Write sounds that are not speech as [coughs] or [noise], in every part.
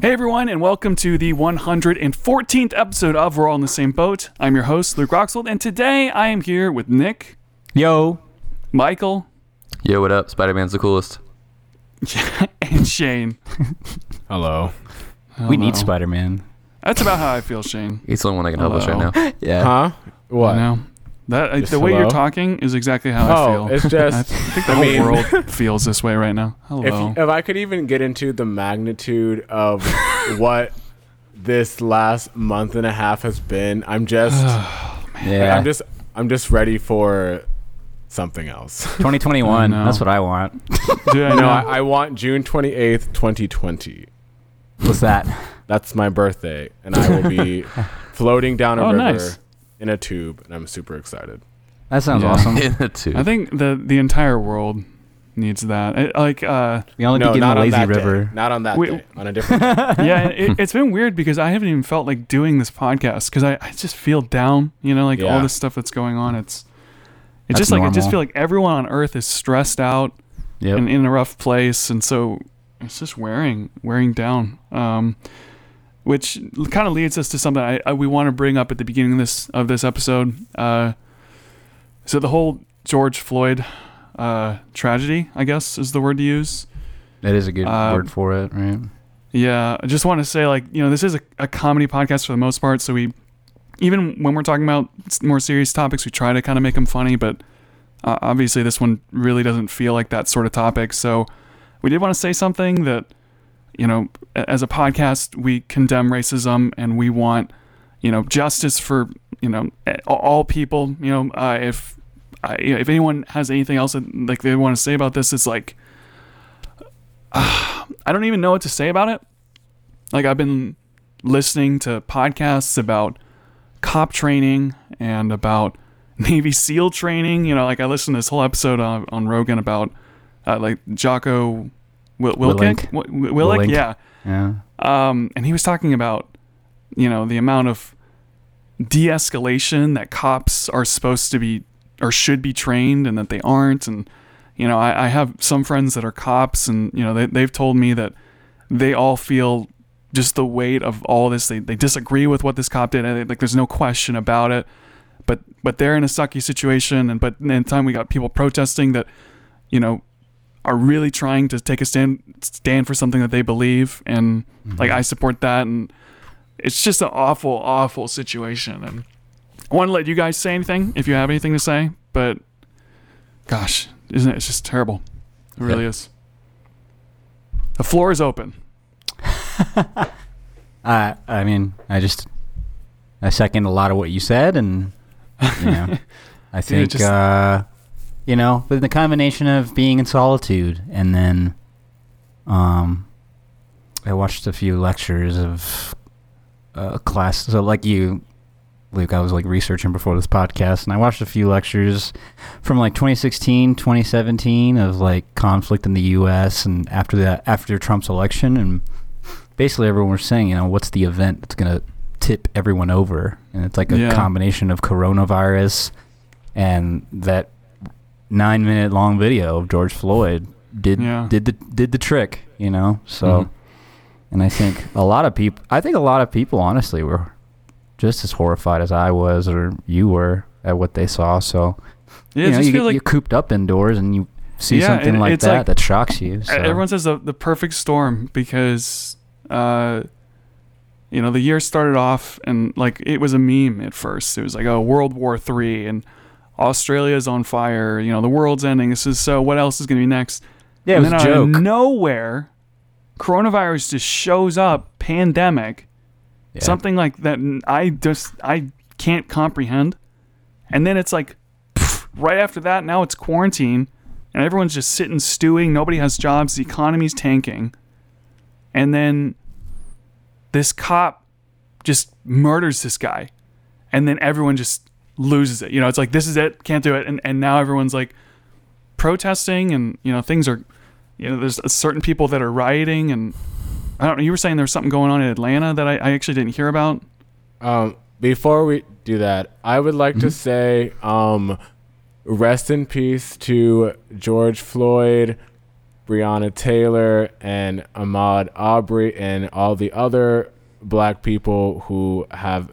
Hey everyone, and welcome to the 114th episode of We're All in the Same Boat. I'm your host, Luke Roxold, and today I am here with Nick, Yo. Michael, Yo, what up? Spider Man's the coolest. [laughs] and Shane. Hello. we need Spider Man. That's about how I feel, Shane. He's the only one that can help us right now. [laughs] Yeah. Huh? What? I know. That Just the way you're talking is exactly how I Oh, feel. it's [laughs] I think the I whole mean- world [laughs] feels this way right now. if, Hello. if I could even get into the magnitude of [laughs] what this last month and a half has been, I'm just [sighs] oh, Yeah. I'm just I'm just ready for something else. 2021. I know. That's what I want. Dude, I no, know. I, I want June 28th, 2020. What's that? That's my birthday, and I will be floating down a Oh, river nice. In a tube, and I'm super excited. That sounds Yeah. awesome. [laughs] In the two. I think the the entire world needs that. It- like, uh, We only no, begin not the on lazy that river. day. Not on that Wait, day. On a different. day. [laughs] yeah, it, [laughs] it's been weird because I haven't even felt like doing this podcast because I, I just feel down. You know, like all this stuff that's going on. It's it's That's just like I just feel like everyone on Earth is stressed out Yep. and in a rough place, and so it's just wearing wearing down. Um, which kind of leads us to something I, I we want to bring up at the beginning of this of this episode. Uh, so the whole George Floyd uh, tragedy, I guess, is the word to use. that is a good Um, word for it, right? Yeah, I just want to say, like, you know, this is a, a comedy podcast for the most part. So we, even when we're talking about more serious topics, we try to kind of make them funny. But uh, obviously, this one really doesn't feel like that sort of topic. So we did want to say something that, you know, as a podcast, we condemn racism and we want, you know, justice for, you know, all people. You know, uh, if uh, if anyone has anything else that, like they want to say about this, it's like. I don't even know what to say about it. Like I've been listening to podcasts about cop training and about [laughs] Navy SEAL training. You know, like I listened to this whole episode on, on Rogan about uh, like Jocko Will- Wilkink. Willink. Wi- Wi- Willink. yeah. Yeah. Um, and he was talking about, you know, the amount of de-escalation that cops are supposed to be or should be trained, and that they aren't. And you know, I, I have some friends that are cops, and you know, they they've told me that they all feel just the weight of all this. They they disagree with what this cop did, and they- like there's no question about it. But but they're in a sucky situation, and but in time we got people protesting that, you know, are really trying to take a stand stand for something that they believe and like I support that and it's just an awful awful situation. And I want to let you guys say anything if you have anything to say but gosh isn't it it's just terrible. It really is. The floor is open. [laughs] I I mean, I just I second a lot of what you said, and you know, [laughs] I think just- uh, you know, with the combination of being in solitude and then, um, I watched a few lectures of uh, class. So like you, Luke, I was like researching before this podcast, and I watched a few lectures from like 2016, 2017 of like conflict in the U.S. and after that, after Trump's election, and basically everyone was saying, you know, what's the event that's gonna tip everyone over, and it's like a Yeah. combination of coronavirus and that nine minute long video of George Floyd did Yeah. did the did the trick, you know. So, Mhm. and I think a lot of people, I think a lot of people, honestly, were just as horrified as I was or you were at what they saw. So, yeah you know, you get, like you're cooped up indoors and you see Yeah, something like that like- that shocks you. So. Everyone says the, the perfect storm because, uh, you know, the year started off and like it was a meme at first. It was like, oh, World War Three and Australia's on fire. You know, the world's ending. This is so. What else is going to be next? yeah, it and was then a joke. out of nowhere, coronavirus just shows up. Pandemic, Yeah. something like that. I just I can't comprehend. And then it's like, pff, right after that, now it's quarantine, and everyone's just sitting stewing. Nobody has jobs. The economy's tanking, and then this cop just murders this guy, and then everyone just loses it. You know, it's like this is it, can't do it, and and now everyone's like protesting, and you know things are, you know, there's certain people that are rioting, and I don't know. You were saying there's something going on in Atlanta that I, I actually didn't hear about. Um, before we do that, I would like to say, um, rest in peace to George Floyd, Breonna Taylor and Ahmaud Arbery and all the other black people who have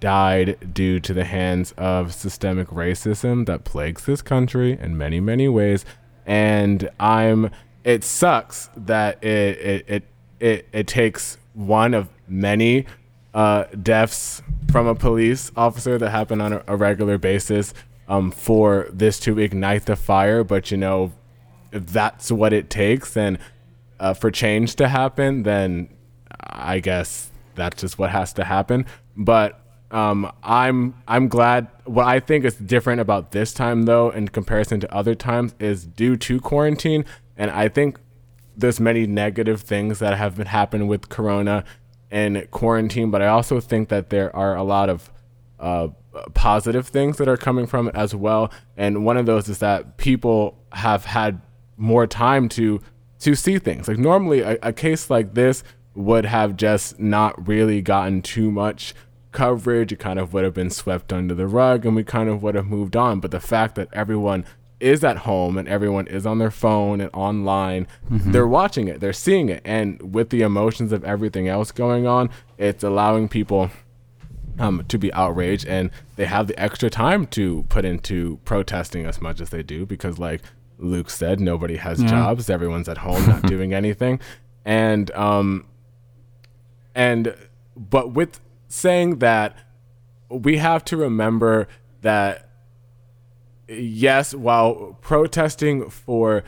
died due to the hands of systemic racism that plagues this country in many, many ways. And I'm it sucks that it it it it, it takes one of many uh, deaths from a police officer that happen on a, a regular basis um, for this to ignite the fire. But you know, if that's what it takes, then uh, for change to happen, then I guess that's just what has to happen. But um, I'm I'm glad. What I think is different about this time, though, in comparison to other times, is due to quarantine, and I think there's many negative things that have been happening with Corona and quarantine, but I also think that there are a lot of uh, positive things that are coming from it as well. And one of those is that people have had more time to to see things. Like normally, a, a case like this would have just not really gotten too much coverage. It kind of would have been swept under the rug, and we kind of would have moved on. But the fact that everyone is at home and everyone is on their phone and online, mm-hmm. they're watching it, they're seeing it. And with the emotions of everything else going on, it's allowing people um, to be outraged and they have the extra time to put into protesting as much as they do because, like Luke said, nobody has yeah. jobs, everyone's at home not [laughs] doing anything. And, um, and, but with saying that, we have to remember that yes, while protesting for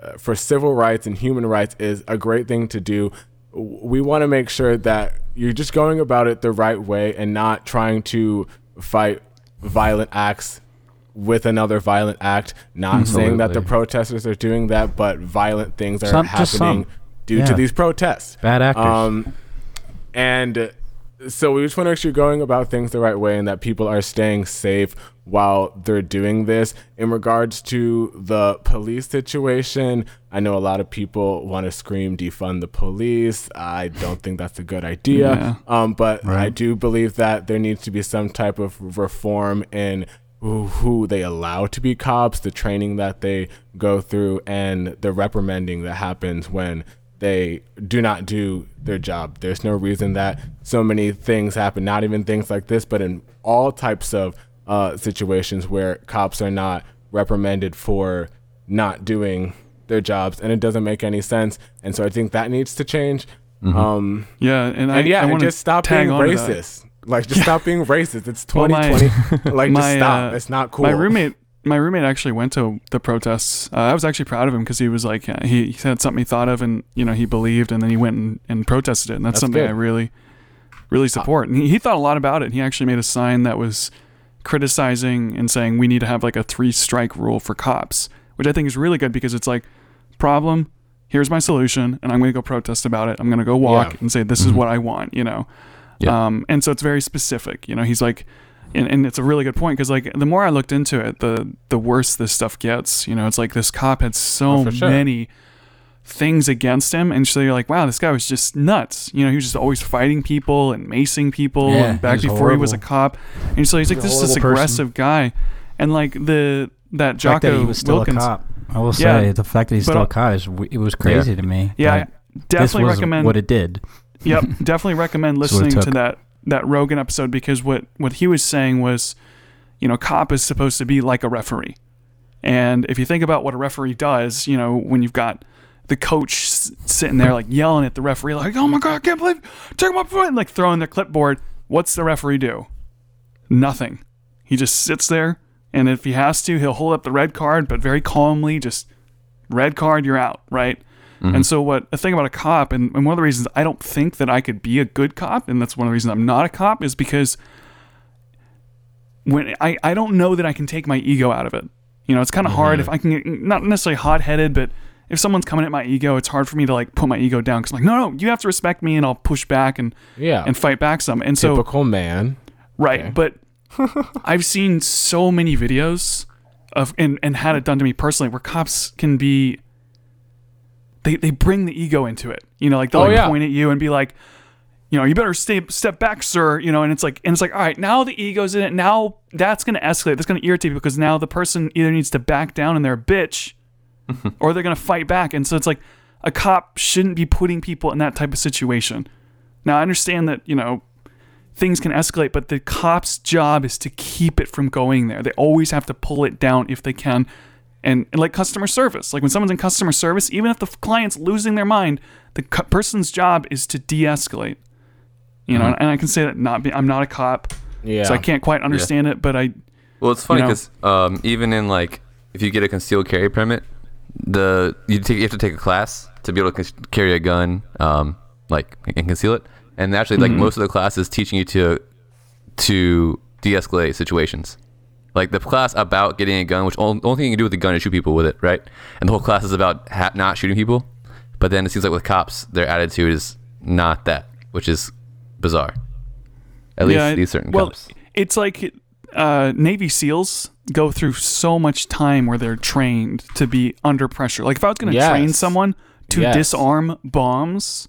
uh, for civil rights and human rights is a great thing to do, we want to make sure that you're just going about it the right way and not trying to fight violent acts with another violent act. Not Absolutely. saying that the protesters are doing that, but violent things are some, happening due yeah. to these protests. Bad actors. Um, and so we just want to make sure you're going about things the right way and that people are staying safe while they're doing this. In regards to the police situation, I know a lot of people want to scream defund the police. I don't think that's a good idea. Yeah. Um, but right. I do believe that there needs to be some type of reform in who, who they allow to be cops, the training that they go through, and the reprimanding that happens when they do not do their job. There's no reason that so many things happen, not even things like this, but in all types of uh, situations where cops are not reprimanded for not doing their jobs, and it doesn't make any sense. And so I think that needs to change. Mm-hmm. Um, yeah, and, I, and yeah, I and just stop being racist. Like, just yeah. [laughs] stop being racist. It's 2020. Well, my, [laughs] like, just stop. Uh, it's not cool. My roommate my roommate actually went to the protests. Uh, I was actually proud of him because he was like uh, he, he had something he thought of and you know he believed, and then he went and, and protested it, and that's, that's something good. I really, really support. And he, he thought a lot about it. He actually made a sign that was criticizing and saying we need to have like a three strike rule for cops, which I think is really good because it's like problem. Here's my solution, and I'm going to go protest about it. I'm going to go walk yeah. and say this mm-hmm. is what I want, you know. Yeah. Um, and so it's very specific. You know, he's like, and, and it's a really good point because like the more I looked into it, the the worse this stuff gets. You know, it's like this cop had so oh, sure. many things against him, and so you're like, wow, this guy was just nuts. You know, he was just always fighting people and macing people, yeah, and back he before horrible. he was a cop, and so he's like, this is this aggressive guy, and like the that Jocko that he was still Wilkins, a cop. I will say yeah, the fact that he's still a cop is it was crazy yeah. to me. Yeah, definitely recommend what it did. Yep, definitely recommend [laughs] listening to that that Rogan episode because what what he was saying was, you know, cop is supposed to be like a referee, and if you think about what a referee does, you know, when you've got the coach sitting there like yelling at the referee like, "Oh my god, I can't believe take my foot," like throwing their clipboard. What's the referee do? Nothing. He just sits there, and if he has to, he'll hold up the red card, but very calmly, just red card, you're out, right? Mm-hmm. And so, what a thing about a cop, and, and one of the reasons I don't think that I could be a good cop, and that's one of the reasons I'm not a cop, is because when I, I don't know that I can take my ego out of it. You know, it's kind of mm-hmm. hard if I can get, not necessarily hot headed, but if someone's coming at my ego, it's hard for me to like put my ego down because I'm like, no, no, you have to respect me, and I'll push back and yeah, and fight back some. And typical so typical man, right? Okay. But [laughs] I've seen so many videos of and and had it done to me personally where cops can be they, they bring the ego into it. You know, like they'll oh, like yeah. point at you and be like, you know, you better stay step back, sir. You know, and it's like and it's like, all right, now the ego's in it. Now that's gonna escalate. That's gonna irritate people because now the person either needs to back down and they're a bitch, [laughs] or they're going to fight back. And so it's like a cop shouldn't be putting people in that type of situation. Now, I understand that, you know, things can escalate, but the cop's job is to keep it from going there. They always have to pull it down if they can. And, and like customer service, like when someone's in customer service, even if the client's losing their mind, the cu- person's job is to de escalate. You know, and I can say that not be, I'm not a cop, Yeah. so I can't quite understand it, but I, Well, it's funny know? because um, even in like if you get a concealed carry permit, the you take you have to take a class to be able to cons- carry a gun, um, like and conceal it. And actually, like most of the class is teaching you to to de-escalate situations. Like the class about getting a gun, which only, only thing you can do with the gun is shoot people with it, right? And the whole class is about ha- not shooting people. But then it seems like with cops, their attitude is not that, which is bizarre. At least these certain well, cops. it's like uh, Navy SEALs go through so much time where they're trained to be under pressure. Like if I was going to Yes. train someone to Yes. disarm bombs,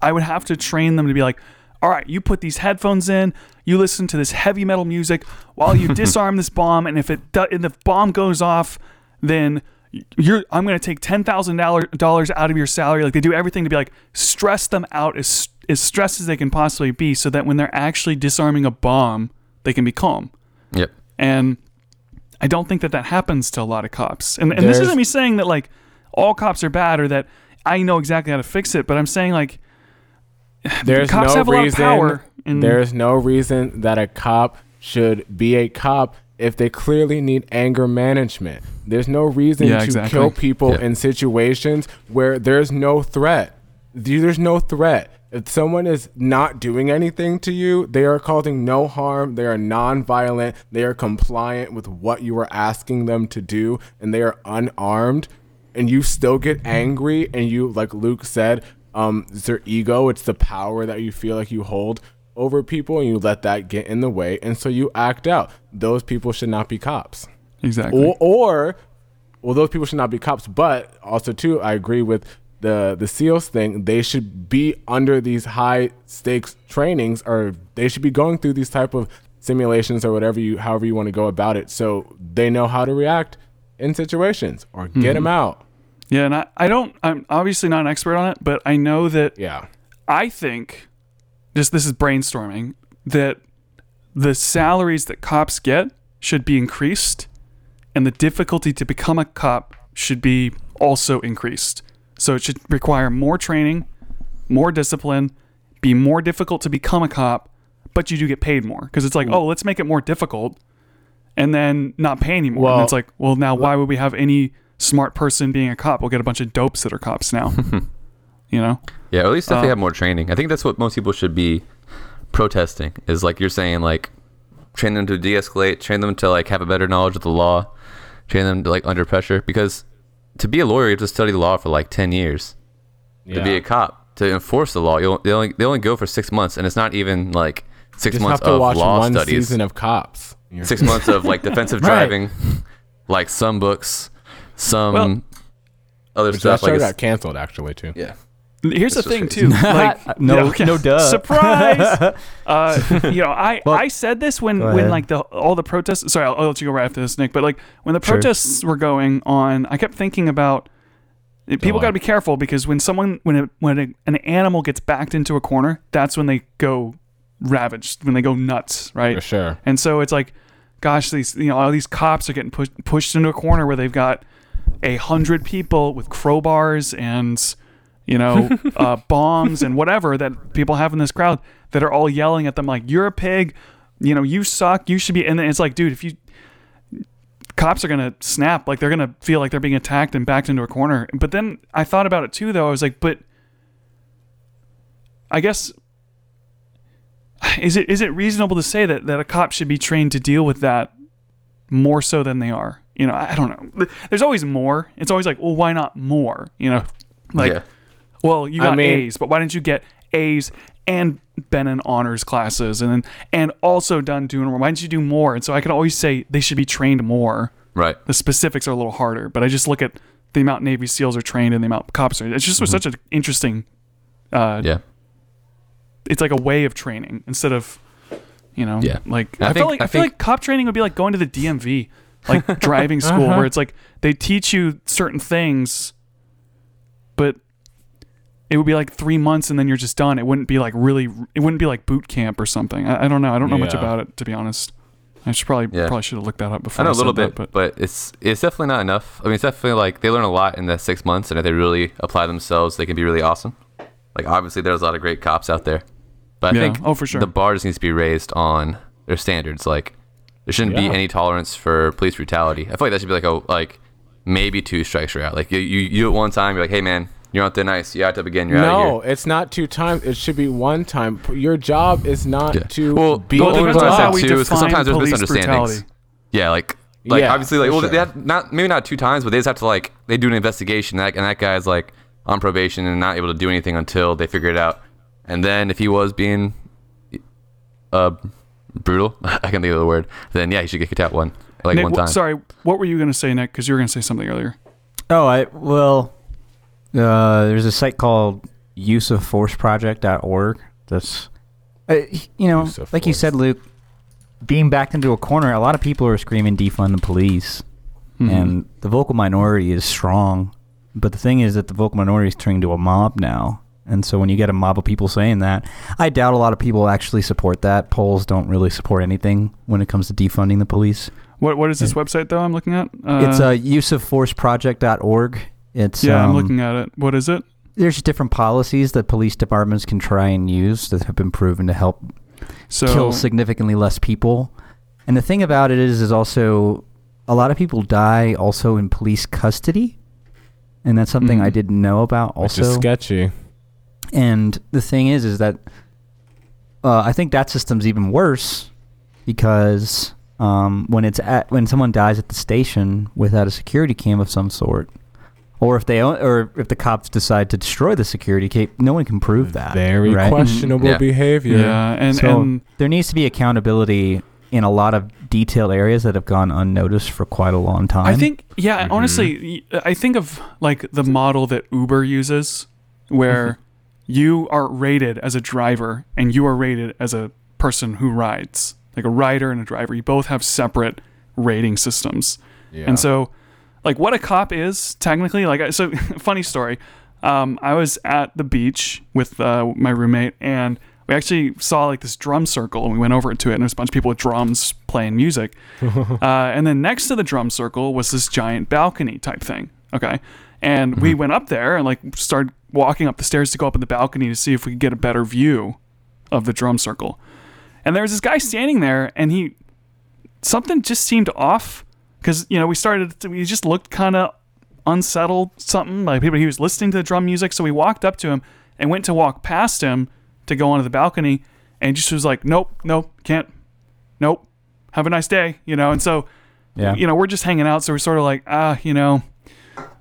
I would have to train them to be like, all right, you put these headphones in, you listen to this heavy metal music while you [laughs] disarm this bomb, and if it do- and the bomb goes off, then you're I'm going to take ten thousand dollars out of your salary. Like they do everything to be like stress them out as as stressed as they can possibly be, so that when they're actually disarming a bomb, they can be calm. Yep. And I don't think that that happens to a lot of cops. And, and this isn't me saying that like all cops are bad or that I know exactly how to fix it, but I'm saying like [sighs] There's cops no have a lot of reason. and- there's no reason that a cop should be a cop if they clearly need anger management. There's no reason Yeah, to exactly. kill people Yeah. in situations where there's no threat. There's no threat. If someone is not doing anything to you, they are causing no harm. They are non-violent. They are compliant with what you are asking them to do, and they are unarmed. And you still get angry, and you, like Luke said, um, it's their ego. It's the power that you feel like you hold over people, and you let that get in the way, and so you act out. Those people should not be cops exactly. or, or well those people should not be cops but also too i agree with the the seals thing they should be under these high stakes trainings or they should be going through these type of simulations or whatever you however you want to go about it so they know how to react in situations or get them out yeah, and I, I don't I'm obviously not an expert on it, but I know that yeah I think just this is brainstorming that the salaries that cops get should be increased and the difficulty to become a cop should be also increased. So it should require more training, more discipline, be more difficult to become a cop, but you do get paid more because it's like, oh, let's make it more difficult and then not pay anymore. and it's like, well, now why would we have any smart person being a cop? We'll get a bunch of dopes that are cops now. [laughs] you know? Yeah, or at least if Uh, they have more training. I think that's what most people should be protesting. Is like you're saying, like train them to de-escalate, train them to like have a better knowledge of the law, train them to like under pressure. Because to be a lawyer, you have to study the law for like ten years. To be a cop, to enforce the law, you'll, they only they only go for six months, and it's not even like six just months have to of watch law one studies. season of cops You're- six months of like [laughs] defensive Right. driving, like some books, some Well- other which that stuff. Like show it's- got canceled actually too yeah. Here's the thing crazy. too. [laughs] Like [laughs] No- [laughs] okay. no duh. Surprise. uh, you know, I Well, I said this when when like the all the protests. Sorry, I'll, I'll let you go right after this, Nick. But like when the Sure. protests were going on, I kept thinking about people on. got to be careful because when someone when a, when a, an animal gets backed into a corner, that's when they go ravaged, when they go nuts, right? for sure And so it's like, gosh, these you know all these cops are getting pushed pushed into a corner where they've got a hundred people with crowbars and you know [laughs] uh, bombs and whatever that people have in this crowd that are all yelling at them like you're a pig, you know you suck, you should be. And then it's like, dude, if you cops are gonna snap, like they're gonna feel like they're being attacked and backed into a corner. But then I thought about it too, though. I was like, but I guess is it is it reasonable to say that, that a cop should be trained to deal with that more so than they are? You know, I I don't know. There's always more. It's always like, well, why not more? You know, like, yeah. well, you I got mean- A's, but why didn't you get A's and been in honors classes and then and also done doing more? Why didn't you do more? And so I could always say they should be trained more. Right. The specifics are a little harder, but I just look at the amount Navy SEALs are trained and the amount cops are. It's just was such an interesting. Uh, Yeah. it's like a way of training instead of you know Yeah. like I I, feel think- like I, I feel think- like cop training would be like going to the DMV like [laughs] driving school Uh-huh. where it's like they teach you certain things, but it would be like three months and then you're just done. It wouldn't be like really. It wouldn't be like boot camp or something. I, I don't know. I don't know much about it to be honest. I should probably Yeah. probably should have looked that up before. I know a said little that, bit, but, it's it's definitely not enough. I mean, it's definitely like they learn a lot in the six months, and if they really apply themselves, they can be really awesome. Like obviously, there's a lot of great cops out there, but I Yeah. think Oh, for sure. the bar just needs to be raised on their standards. Like there shouldn't Yeah. be any tolerance for police brutality. I feel like that should be like a like maybe two strikes you're out. Like you you, you at one time you're like, hey man, you're not that nice. You act up again, you're out No, of here. it's not two times. It should be one time. Your job is not Yeah. to Well, be the Well, it only reason I said two is 'cause define sometimes there's misunderstandings. brutality. Yeah, like like Yeah, obviously like for well they have not maybe not two times, but they just have to like they do an investigation that, and that guy's like on probation and not able to do anything until they figure it out. And then if he was being uh brutal, [laughs] I can think of the word, then yeah, he should get kicked out one like Nick, one wh- time. sorry, what were you going to say, Nick? Because you were going to say something earlier. Oh, I well, uh, there's a site called useofforceproject.org. That's, uh, you know, Use of like you said, Luke, being backed into a corner. A lot of people are screaming defund the police, Mhm. and the vocal minority is strong. But the thing is that the vocal minority is turning to a mob now. And so when you get a mob of people saying that, I doubt a lot of people actually support that. Polls don't really support anything when it comes to defunding the police. what what is this website though? I'm looking at. Uh, it's uh, useofforceproject.org. It's yeah, I'm um, looking at it. What is it? there's different policies that police departments can try and use that have been proven to help So kill significantly less people. And the thing about it is, is also a lot of people die also in police custody, and that's something I Mhm. didn't know about. which Also, is sketchy. And the thing is, is that uh, I think that system's even worse because um, when it's at when someone dies at the station without a security cam of some sort, or if they own, or if the cops decide to destroy the security cam, no one can prove that. Very right? questionable Yeah. behavior. yeah, and so and there needs to be accountability in a lot of detailed areas that have gone unnoticed for quite a long time. I think, yeah, Mhm. honestly, I think of like the model that Uber uses, where you are rated as a driver and you are rated as a person who rides, like a rider and a driver. You both have separate rating systems. Yeah. And so, like, what a cop is technically, like, so [laughs] funny story. Um, I was at the beach with uh, my roommate, and we actually saw like this drum circle, and we went over to it, and there's a bunch of people with drums playing music. [laughs] uh, and then next to the drum circle was this giant balcony type thing. Okay, and we went up there and like started walking up the stairs to go up in the balcony to see if we could get a better view of the drum circle. And there was this guy standing there, and he something just seemed off. Because you know we started to, we just looked kind of unsettled something like people he was listening to the drum music. So we walked up to him and went to walk past him to go onto the balcony and just was like nope nope can't nope have a nice day you know? And so yeah. you know we're just hanging out. So we're sort of like ah you know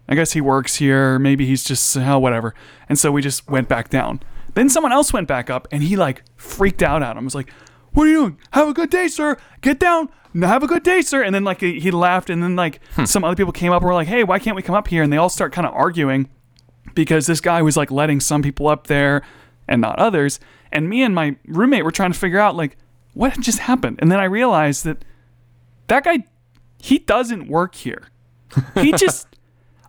i guess he works here maybe he's just oh, whatever. And so we just went back down. Then someone else went back up and he like freaked out at him. Was like what are you doing? Have a good day sir. Get down. "No, have a good day sir. And then like he he laughed and then like hmm. some other people came up and were like hey why can't we come up here? And they all start kind of arguing because this guy was like letting some people up there and not others. And me and my roommate were trying to figure out like what just happened. And then I realized that that guy he doesn't work here. He [laughs] just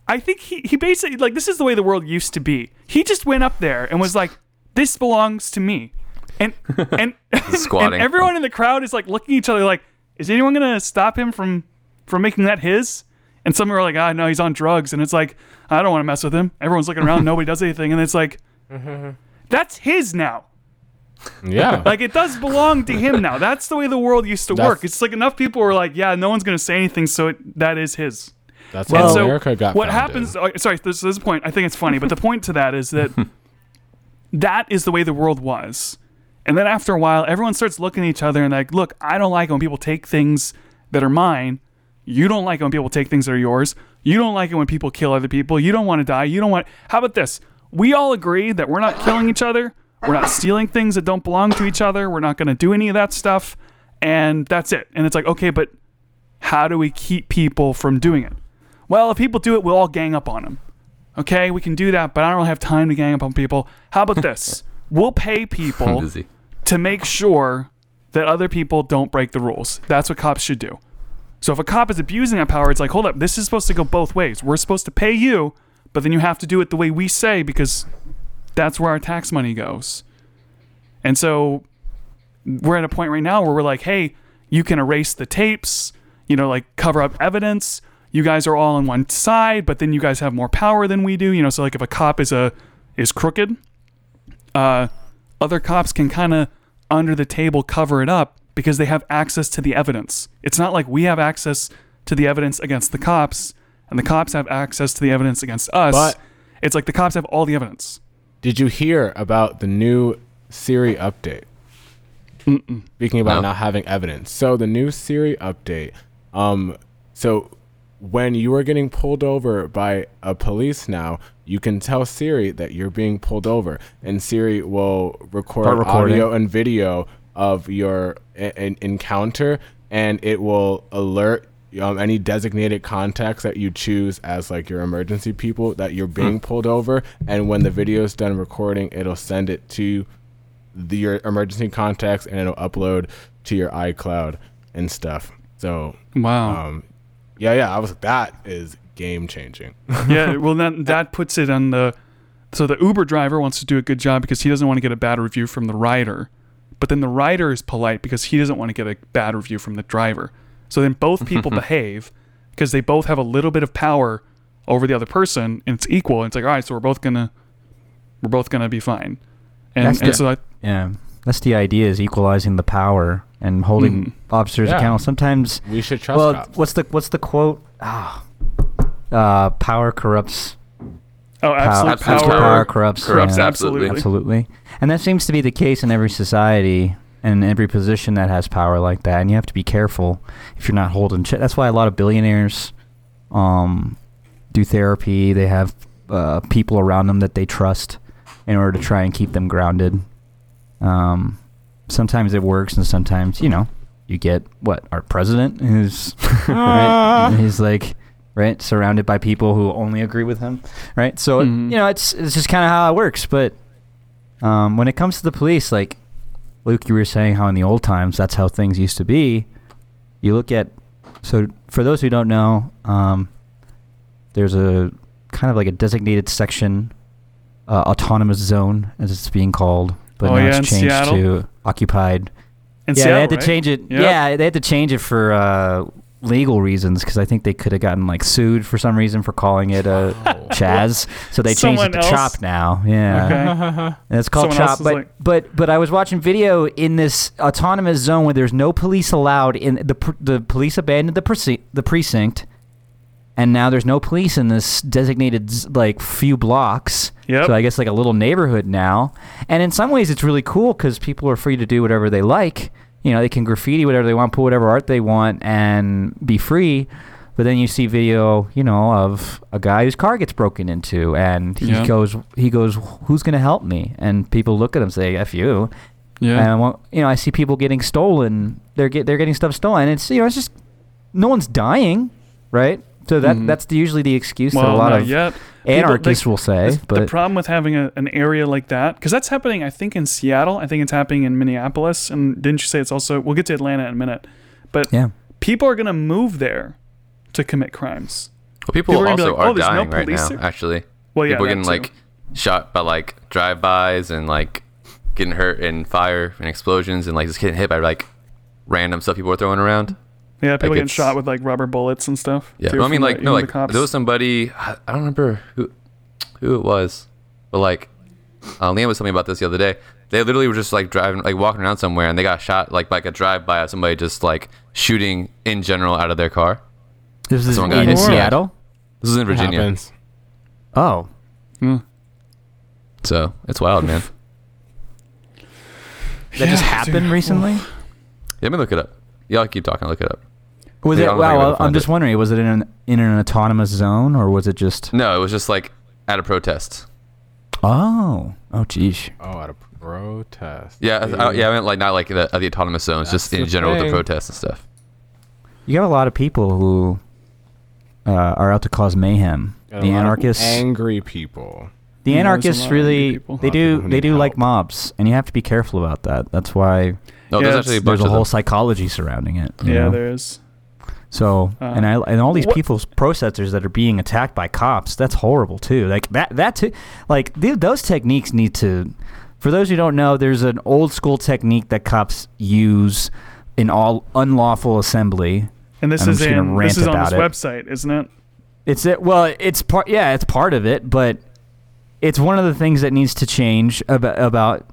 I think he he basically like this is the way the world used to be. He just went up there and was like this belongs to me. And [laughs] and, [laughs] and everyone in the crowd is like looking at each other like is anyone going to stop him from from making that his? And some are like, ah, no, he's on drugs. And it's like, I don't want to mess with him. Everyone's looking around, [laughs] nobody does anything. And it's like, that's his now. yeah. Like, it does belong to him now. That's the way the world used to That's- work. It's like enough people were like, yeah, no one's going to say anything, so it, that is his. That's Well- how so America got what founded. happens? oh, sorry, this, this is a point. I think it's funny, but the point to that is that [laughs] that is the way the world was. And then after a while, everyone starts looking at each other and like, look, I don't like it when people take things that are mine. You don't like it when people take things that are yours. You don't like it when people kill other people. You don't want to die. You don't want. How about this? We all agree that we're not killing each other. We're not stealing things that don't belong to each other. We're not going to do any of that stuff. And that's it. And it's like, okay, but how do we keep people from doing it? Well, if people do it, we'll all gang up on them. Okay, we can do that, but I don't really have time to gang up on people. How about this? [laughs] We'll pay people to make sure that other people don't break the rules. That's what cops should do. So if a cop is abusing that power, it's like, hold up, this is supposed to go both ways. We're supposed to pay you, but then you have to do it the way we say because that's where our tax money goes. And so we're at a point right now where we're like, hey, you can erase the tapes, you know, like cover up evidence. You guys are all on one side, but then you guys have more power than we do. You know, so like if a cop is a is crooked, uh, other cops can kind of under the table cover it up because they have access to the evidence. It's not like we have access to the evidence against the cops and the cops have access to the evidence against us. But- it's like the cops have all the evidence. Did you hear about the new Siri update? Speaking about No. not having evidence. So the new Siri update. Um, so when you are getting pulled over by a police now, you can tell Siri that you're being pulled over, and Siri will record audio and video of your en- encounter, and it will alert um, any designated contacts that you choose as like your emergency people that you're being pulled over. And when the video is done recording, it'll send it to the, your emergency contacts, and it'll upload to your iCloud and stuff. So, Wow. um, yeah, yeah, I was that is game changing. [laughs] yeah, well then that puts it on the so the Uber driver wants to do a good job because he doesn't want to get a bad review from the rider. But then the rider is polite because he doesn't want to get a bad review from the driver. So then both people [laughs] behave because they both have a little bit of power over the other person and it's equal. And it's like, all right, so we're both gonna we're both gonna be fine. And, That's and the- so I, Yeah, that's the idea: is equalizing the power and holding Mhm. officers Yeah. accountable. Sometimes, we should trust well, cops. what's the what's the quote? Ah, uh, power corrupts. oh absolute absolute power, power corrupts. corrupts yeah. absolutely. Absolutely. And that seems to be the case in every society and in every position that has power like that. And you have to be careful if you're not holding check. That's why a lot of billionaires um, do therapy. They have uh, people around them that they trust in order to try and keep them grounded. Um, sometimes it works, and sometimes, you know, you get what our president is. [laughs] right. [laughs] He's like right surrounded by people who only agree with him, right? So Mhm. you know, it's it's just kind of how it works. But um, when it comes to the police, like Luke, you were saying how in the old times that's how things used to be. You look at so for those who don't know, um, there's a kind of like a designated section, uh, autonomous zone as it's being called, but Oh, now yeah, it's changed to occupied In yeah, Seattle, they had to right? change it. Yep. Yeah, they had to change it for uh, legal reasons because I think they could have gotten like sued for some reason for calling it [laughs] a Chaz. So they changed Someone it to else? Chop now. Yeah, Okay. [laughs] and it's called Someone Chop. But like- but but I was watching video in this autonomous zone where there's no police allowed. In the pr- the police abandoned the precinct, the precinct, and now there's no police in this designated like few blocks. Yep. So I guess like a little neighborhood now. And in some ways, it's really cool because people are free to do whatever they like. You know, they can graffiti whatever they want, put whatever art they want, and be free. But then you see video, you know, of a guy whose car gets broken into, and he Yeah. goes, he goes, "Who's gonna help me?" And people look at him, and say, "F you." yeah. And I you know, I see people getting stolen. They're get they're getting stuff stolen. It's you know, it's just no one's dying, right? So that Mhm. that's the, usually the excuse that a lot of yet. People- anarchists will say. the, but the problem with having a, an area like that, because that's happening, I think, in Seattle. I think it's happening in Minneapolis. And didn't you say it's also, we'll get to Atlanta in a minute. But yeah, people are going to move there to commit crimes. Well, people, People are gonna also like, are "Oh, there's no dying right now. here?" Actually, Well, yeah. people are getting too. like shot by like drive-bys and like getting hurt in fire and explosions and like just getting hit by like random stuff people are throwing around. Yeah, people like getting shot with like rubber bullets and stuff. Yeah, too, well, I mean, from the- like no, the like cops. there was somebody I I don't remember who who it was, but like uh, Liam was telling me about this the other day. They literally were just like driving, like walking around somewhere, and they got shot like by like a drive-by of somebody just like shooting in general out of their car. this is in hit. Seattle. This is in Virginia, happens. Oh, Mm. so it's wild, man. that just happened dude. recently. Yeah, let me look it up. Y'all keep talking. Look it up. Was Yeah, it? I'm Wow, gonna I'm just it. wondering. Was it in an in an autonomous zone or was it just? No, it was just like at a protest. Oh, oh, geez. Oh, at a protest. Yeah, I, I- yeah, I meant like not like the, uh, the autonomous zones, That's just in the general with the protests and stuff. You have a lot of people who uh, are out to cause mayhem. Got The anarchists. angry people. The Yeah, there's a anarchists lot of angry really people. they Lot of do they need do like mobs, and you have to be careful about that. That's why No, Yeah, there's actually a bunch there's a whole them. psychology surrounding it. Yeah, know? there is. So Uh, and I and all these what- people's processors that are being attacked by cops. That's horrible too. Like that that too. Like th- those techniques need to. For those who don't know, there's an old school technique that cops use in all unlawful assembly. And this I'm is gonna in rant this is on this about it. website, isn't it? It's it. Well, it's part. Yeah, it's part of it, but it's one of the things that needs to change about about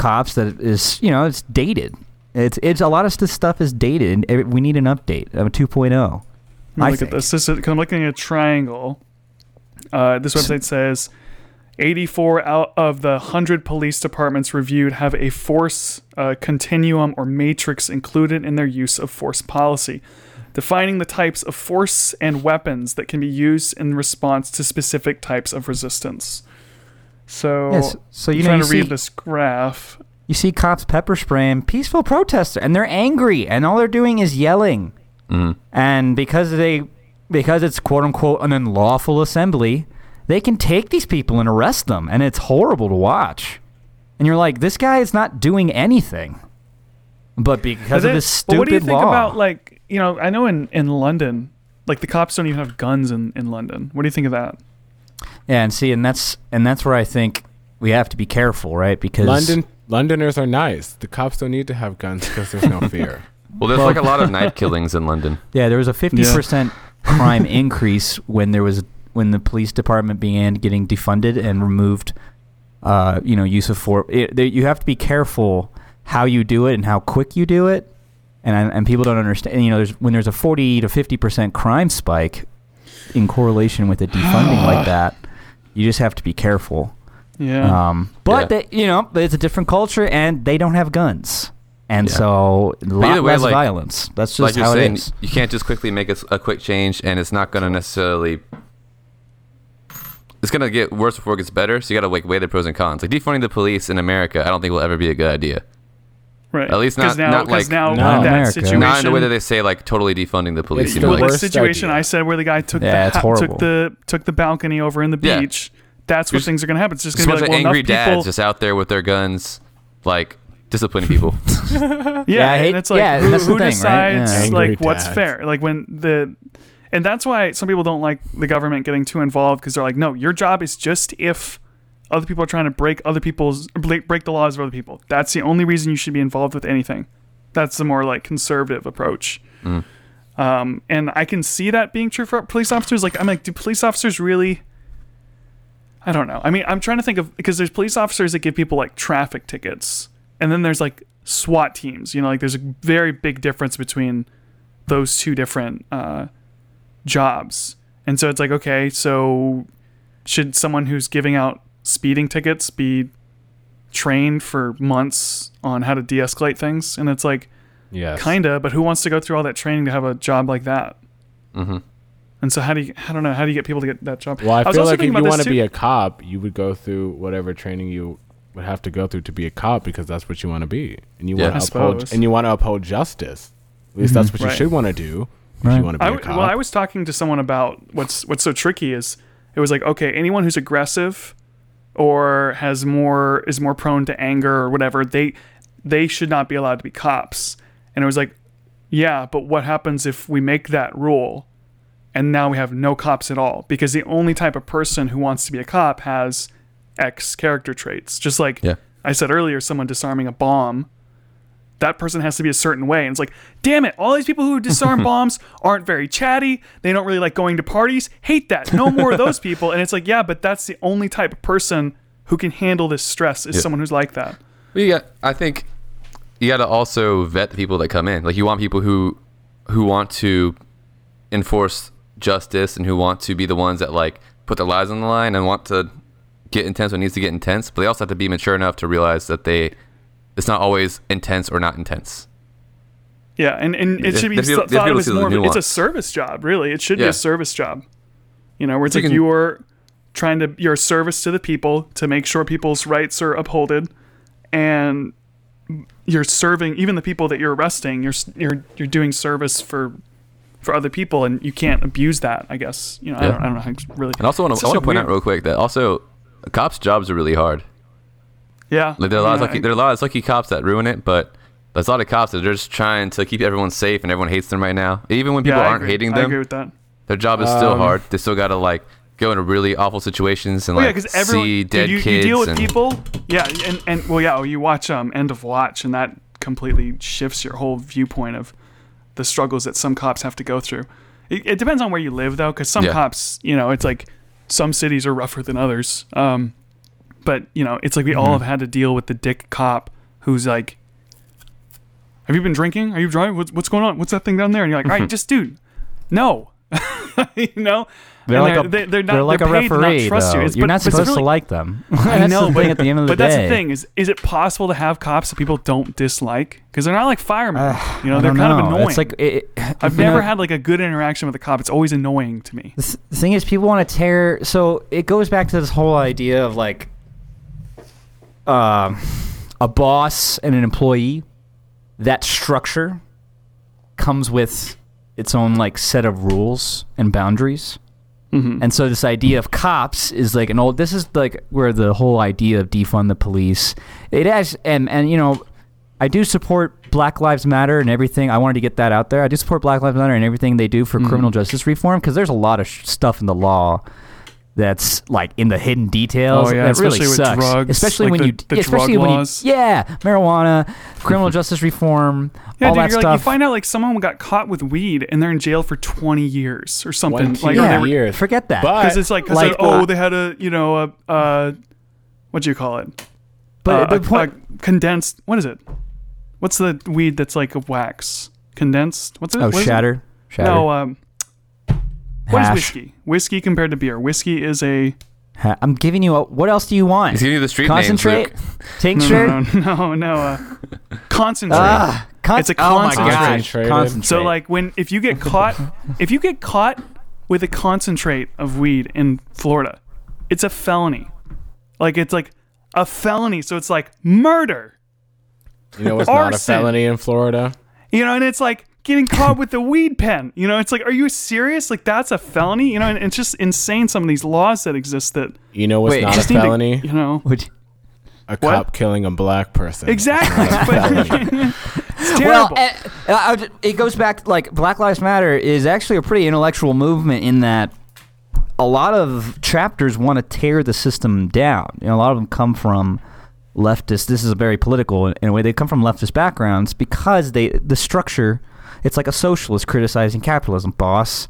cops. That is, you know, it's dated. It's it's a lot of this stuff is dated. and We need an update of a 2.0. Let I look think. at this. This is, 'cause I'm looking at a triangle. Uh, this website says 84 out of the 100 police departments reviewed have a force uh, continuum or matrix included in their use of force policy, defining the types of force and weapons that can be used in response to specific types of resistance. So, Yes. So you I'm know trying you to see, read this graph. you see cops pepper spraying peaceful protesters, and they're angry, and all they're doing is yelling. Mhm. And because they because it's quote unquote an unlawful assembly, they can take these people and arrest them, and it's horrible to watch. And you're like, this guy is not doing anything. But because But of this but stupid what do you think law, about like you know? I know in in London, like the cops don't even have guns in in London. What do you think of that? Yeah, and see, and that's and that's where I think we have to be careful, right? Because London Londoners are nice. The cops don't need to have guns because there's no [laughs] fear. Well, there's like a lot of knife [laughs] killings in London. Yeah, there was a fifty percent crime [laughs] increase when there was when the police department began getting defunded and removed, uh, you know, use of force. You have to be careful how you do it and how quick you do it, and and people don't understand. You know, there's when there's a forty to fifty percent crime spike in correlation with a defunding like [sighs] that, you just have to be careful. Yeah. Um, but Yeah. they, you know, it's a different culture, and they don't have guns, and Yeah. so a lot way, less like- violence. That's just like you're how saying, it is. you can't just quickly make a quick change, and it's not going to necessarily. It's going to get worse before it gets better. So you got to like weigh the pros and cons. Like defunding the police in America, I don't think will ever be a good idea. Right. at least not- now, not 'cause like- now Not in that America. situation, Not in the way that they say like totally defunding the police. It's you the know, like like, worst situation idea. I said where the guy took Yeah, the ha- took the took the balcony over in the Yeah. beach. That's what Just- things are gonna happen. It's just just a gonna be like of well, angry enough people. dads just out there with their guns, like disciplining people. [laughs] yeah, Yeah, I hate- and it's like yeah, who, who thing, right? decides Yeah. Angry like what's dads. fair? Like when the and that's why some people don't like the government getting too involved because they're like, no, your job is just if other people are trying to break other people's break the laws of other people. That's the only reason you should be involved with anything. That's the more like conservative approach. Mm. Um, and I can see that being true for police officers. Like, I'm like, do police officers really? I don't know. I mean, I'm trying to think of because there's police officers that give people like traffic tickets, and then there's like SWAT teams. You know, like there's a very big difference between those two different uh, jobs. And so it's like, okay, so should someone who's giving out speeding tickets be trained for months on how to de-escalate things? And it's like, yeah kinda, but who wants to go through all that training to have a job like that? hmm And so how do you? I don't know. How do you get people to get that job? Well, I, was feel like if you want to be a cop, you would go through whatever training you would have to go through to be a cop because that's what you want to be, and you Yeah. want to uphold and you want to uphold justice. At least that's what you Right. should want to do if Right. you want to be I, a w- cop. well, I was talking to someone about what's what's so tricky is it was like okay, anyone who's aggressive or has more is more prone to anger or whatever, they they should not be allowed to be cops. And it was like, yeah, but what happens if we make that rule and now we have no cops at all? Because the only type of person who wants to be a cop has X character traits. Just like Yeah. I said earlier, someone disarming a bomb that person has to be a certain way. And it's like, damn it, all these people who disarm [laughs] bombs aren't very chatty. They don't really like going to parties. Hate that. No more of those people. And it's like, yeah, but that's the only type of person who can handle this stress is Yeah. someone who's like that. Well, you got. I think you got to also vet the people that come in. Like you want people who who want to enforce justice and who want to be the ones that like put their lives on the line and want to get intense when it needs to get intense. But they also have to be mature enough to realize that they it's not always intense or not intense. Yeah, and, and it should be feel- thought of as more of a, it's a service job, really. It should be a service job. You know, where it's you like can- you're trying to you're service to the people to make sure people's rights are upholded and you're serving even the people that you're arresting, you're you're you're doing service for for other people and you can't abuse that, I guess. You know, I Yeah. don't I don't know how really And also, want to, I want to point out real quick that also cops' jobs are really hard. Yeah. Like there are a lot of lucky, there are a lot of lucky cops that ruin it, but There's a lot of cops that are just trying to keep everyone safe, and everyone hates them right now. Even when people yeah, aren't agree. hating I agree them, with that. their job is still Um, hard. They still gotta like go into really awful situations and Well, Oh, yeah, like because everyone see dude, dead you, kids. you deal with and, people. Yeah, and and well, yeah, you watch um End of Watch, and that completely shifts your whole viewpoint of the struggles that some cops have to go through. It, it depends on where you live, though, because some Yeah. cops, you know, it's like some cities are rougher than others. Um, but you know, it's like we Mm-hmm. all have had to deal with the dick cop who's like, "Have you been drinking? Are you driving? What's what's going on? What's that thing down there?" And you're like, "All right, just dude, no." [laughs] you know, They're like they're, a they- they're not, they're like a paid to not referee. trust you. But- not supposed to like them. [laughs] I know, the but at the end of the but that's the thing is, is it possible to have cops that people don't dislike? Because they're not like firemen. Uh, you know, I they're kind of annoying. It's like it, I've never know, had like a good interaction with a cop. It's always annoying to me. The th- the thing is, people want to tear. So it goes back to this whole idea of like um a boss and an employee. That structure comes with its own like set of rules and boundaries. Mm-hmm. And so this idea of cops is like an old. This is like where the whole idea of defund the police. It has and and you know, I do support Black Lives Matter and everything. I wanted to get that out there. I do support Black Lives Matter and everything they do for Mm-hmm. criminal justice reform because there's a lot of sh- stuff in the law that's like in the hidden details. Oh, yeah, that really especially with sucks. drugs, especially like when the- you, the yeah, especially drug when laws. you, yeah, marijuana, criminal [laughs] justice reform, Yeah, all dude, that you're stuff. like you find out like someone got caught with weed and they're in jail for 20 years or something. 20 Like, or yeah, were- years. forget that. Because it's like, 'cause Like, they're- oh, uh, they had a you know a uh, what do you call it? but uh, the a- point, a condensed. What is it? What's the weed that's like a wax? Condensed? What's it? oh, what is it? shatter, shatter. No, um, what is Hash. whiskey? Whiskey compared to beer. Whiskey is a Ha- I'm giving you a. What else do you want? He's giving you the street Concentrate, names. Luke. tincture. no, no, no, no. Uh, concentrate. Ah, con- It's a concentrate. oh my concentrate. gosh, concentrate. So like when if you get caught if you get caught with a concentrate of weed in Florida, it's a felony. Like it's like a felony. So it's like murder. You know what's [laughs] not a Arson. felony in Florida? You know, and it's like getting caught with the weed pen. You know, it's like, are you serious? Like that's a felony? You know, and it's just insane some of these laws that exist that You know what's Wait, not a just need to- felony? you know. Would- a cop killing a black person. Exactly. But [laughs] it's terrible. Well, I- I would- it goes back like Black Lives Matter is actually a pretty intellectual movement in that a lot of chapters want to tear the system down. You know, a lot of them come from leftist. This is a very political in a way. They come from leftist backgrounds because they the structure. It's like a socialist criticizing capitalism, boss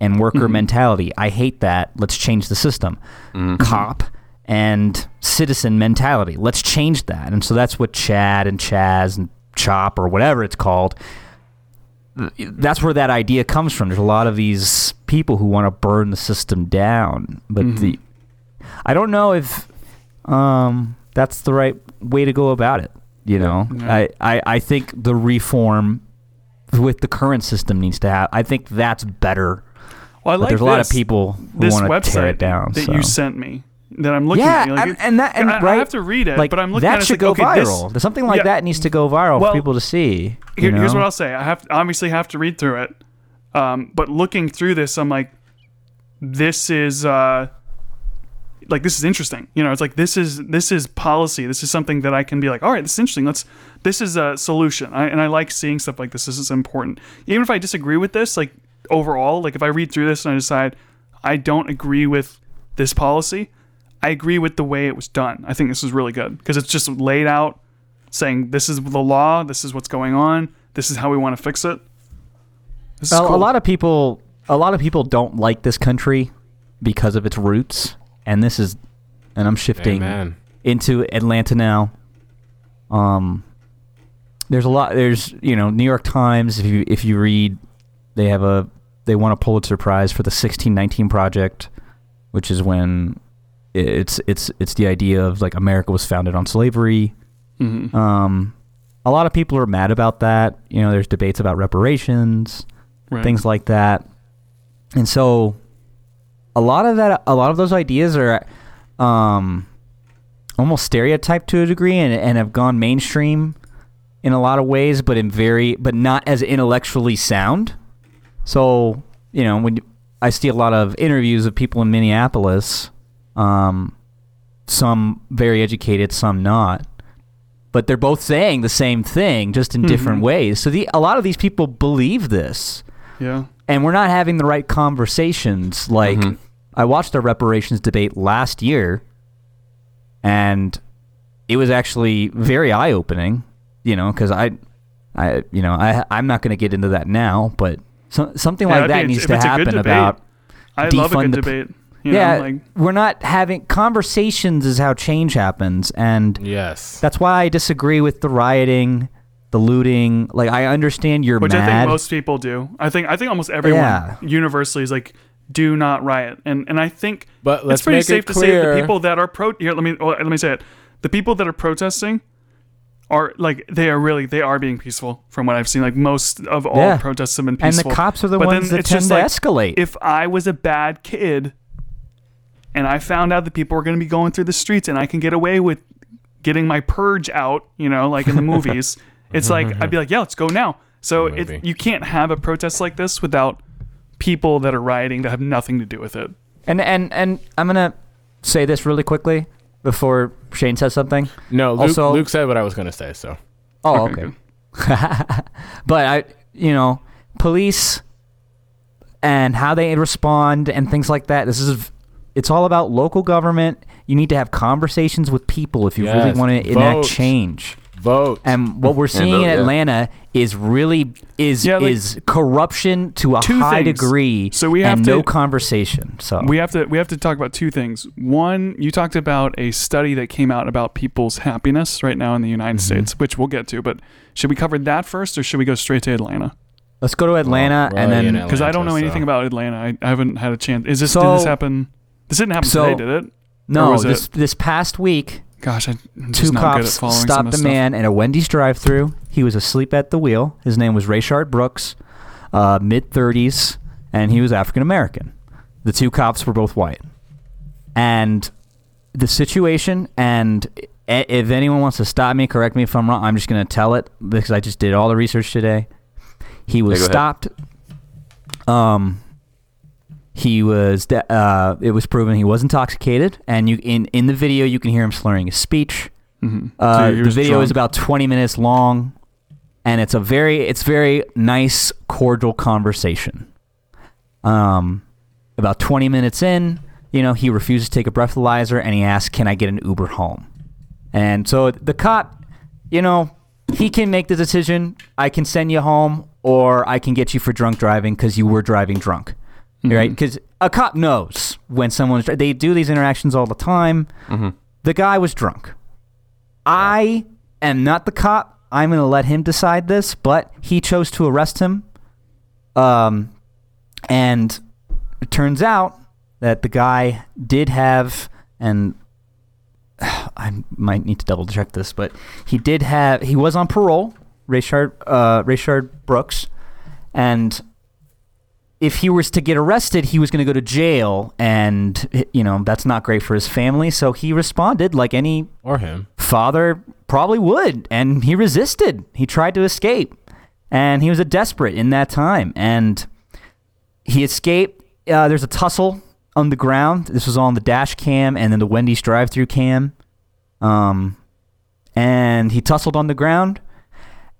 and worker mm-hmm. mentality. I hate that. Let's change the system. Mm-hmm. Cop and citizen mentality. Let's change that. And so that's what Chad and Chaz and Chop or whatever it's called. That's where that idea comes from. There's a lot of these people who want to burn the system down, but mm-hmm. the I don't know if um, that's the right way to go about it. You know, Yeah. I, I I think the reform with the current system needs to have. I think that's better. well, I like there's a lot of people who want to tear it down. that so. you sent me that I'm looking yeah, at. Like, and, that and I, I have to read it, like but I'm looking that at it. it's should like, go okay, this- viral. Something like Yeah. that needs to go viral Well, for people to see. you Here, here's what I'll say. I have obviously have to read through it, um, but looking through this, I'm like, this is uh, like this is interesting. You know, it's like this is this is policy. This is something that I can be like, all right, this is interesting. Let's this is a solution. I, and I like seeing stuff like this. This is important. Even if I disagree with this, like overall, like if I read through this and I decide I don't agree with this policy, I agree with the way it was done. I think this is really good because it's just laid out saying this is the law, this is what's going on, this is how we want to fix it. Well, cool. a lot of people, a lot of people don't like this country because of its roots, and this is, and I'm shifting Amen. into Atlanta now. Um, there's a lot. There's you know New York Times. If you if you read, they have a they won a Pulitzer Prize for the 1619 Project, which is when it's it's it's the idea of like America was founded on slavery. Mhm. Um, a lot of people are mad about that. You know, there's debates about reparations Right. things like that. And so a lot of that a lot of those ideas are um almost stereotyped to a degree and, and have gone mainstream in a lot of ways but in very but not as intellectually sound. So, you know, when I see a lot of interviews of people in Minneapolis, um some very educated, some not. but they're both saying the same thing, just in different Mhm. ways. So the a lot of these people believe this, Yeah. And we're not having the right conversations. Like Mhm. I watched a reparations debate last year, and it was actually very eye opening. You know, because I, I, you know, I I'm not going to get into that now, but so, something Yeah, like that needs to it's a good happen about I love a good the debate. You yeah, Know, like, we're not having conversations is how change happens, and Yes. that's why I disagree with the rioting, the looting. Like I understand you're which I think most people do. I think I think almost everyone Yeah. universally is like, do not riot, and and I think But let's it's pretty make safe it to say that the people that are pro here. Let me well, let me say it. The people that are protesting are like they are really they are being peaceful from what I've seen. Like most of all Yeah. protests have been peaceful. and the cops are the But ones that it's tend just to like, escalate. If I was a bad kid, and I found out that people were going to be going through the streets, and I can get away with getting my purge out, you know, like in the [laughs] movies, it's like I'd be like, yeah, let's go now. So The movie. it, you can't have a protest like this without people that are rioting that have nothing to do with it. And and and I'm gonna say this really quickly before Shane says something. No, Luke, Also- Luke said what I was going to say, so. Oh, Okay, okay. [laughs] but I, you know, police and how they respond and things like that. This is, it's all about local government. You need to have conversations with people if you really Yes, want to enact vote. change. Vote. And what we're [laughs] seeing vote, in yeah. Atlanta is really is Yeah, like, is corruption to a two high things. degree. So we have and to- no conversation. So We have to we have to talk about two things. One, you talked about a study that came out about people's happiness right now in the United Mm-hmm. States, which we'll get to. But should we cover that first, or should we go straight to Atlanta? let's go to Atlanta we're and then Because I don't know anything so- about Atlanta. I, I haven't had a chance. Is this did this happen? This didn't happen so- today, did it? no this it- this past week Gosh, I, I'm two just not good at cops following stopped of a man at a Wendy's drive-through. He was asleep at the wheel. His name was Rayshard Brooks, uh, mid 30s, and he was African American. The two cops were both white, and the situation. And if anyone wants to stop me, correct me if I'm wrong. I'm just going to tell it because I just did all the research today. He was Yeah, go ahead. stopped. Um, he was. de- Uh, it was proven he was intoxicated, and you in in the video you can hear him slurring his speech. Mhm. Uh, So the video is about 20 minutes long, and it's a very it's very nice, cordial conversation. Um, about 20 minutes in, you know, he refuses to take a breathalyzer, and he asks, "Can I get an Uber home?" And so the cop, you know, he can make the decision. I can send you home, or I can get you for drunk driving because you were driving drunk, right? Because a cop knows when someone's. They do these interactions all the time. The guy was drunk. I am not the cop. I'm going to let him decide this, but he chose to arrest him. Um, and it turns out that the guy did have, and [sighs] I might need to double check this, but he did have, he was on parole, Rayshard, uh, Rayshard Brooks, and if he was to get arrested, he was going to go to jail, and you know that's not great for his family. So he responded like any Or him. father probably would and he resisted. He tried to escape and he was a desperate in that time. And he escaped uh, there's a tussle on the ground. This was on the dash cam and then the wendy's drive-through cam. Um, and he tussled on the ground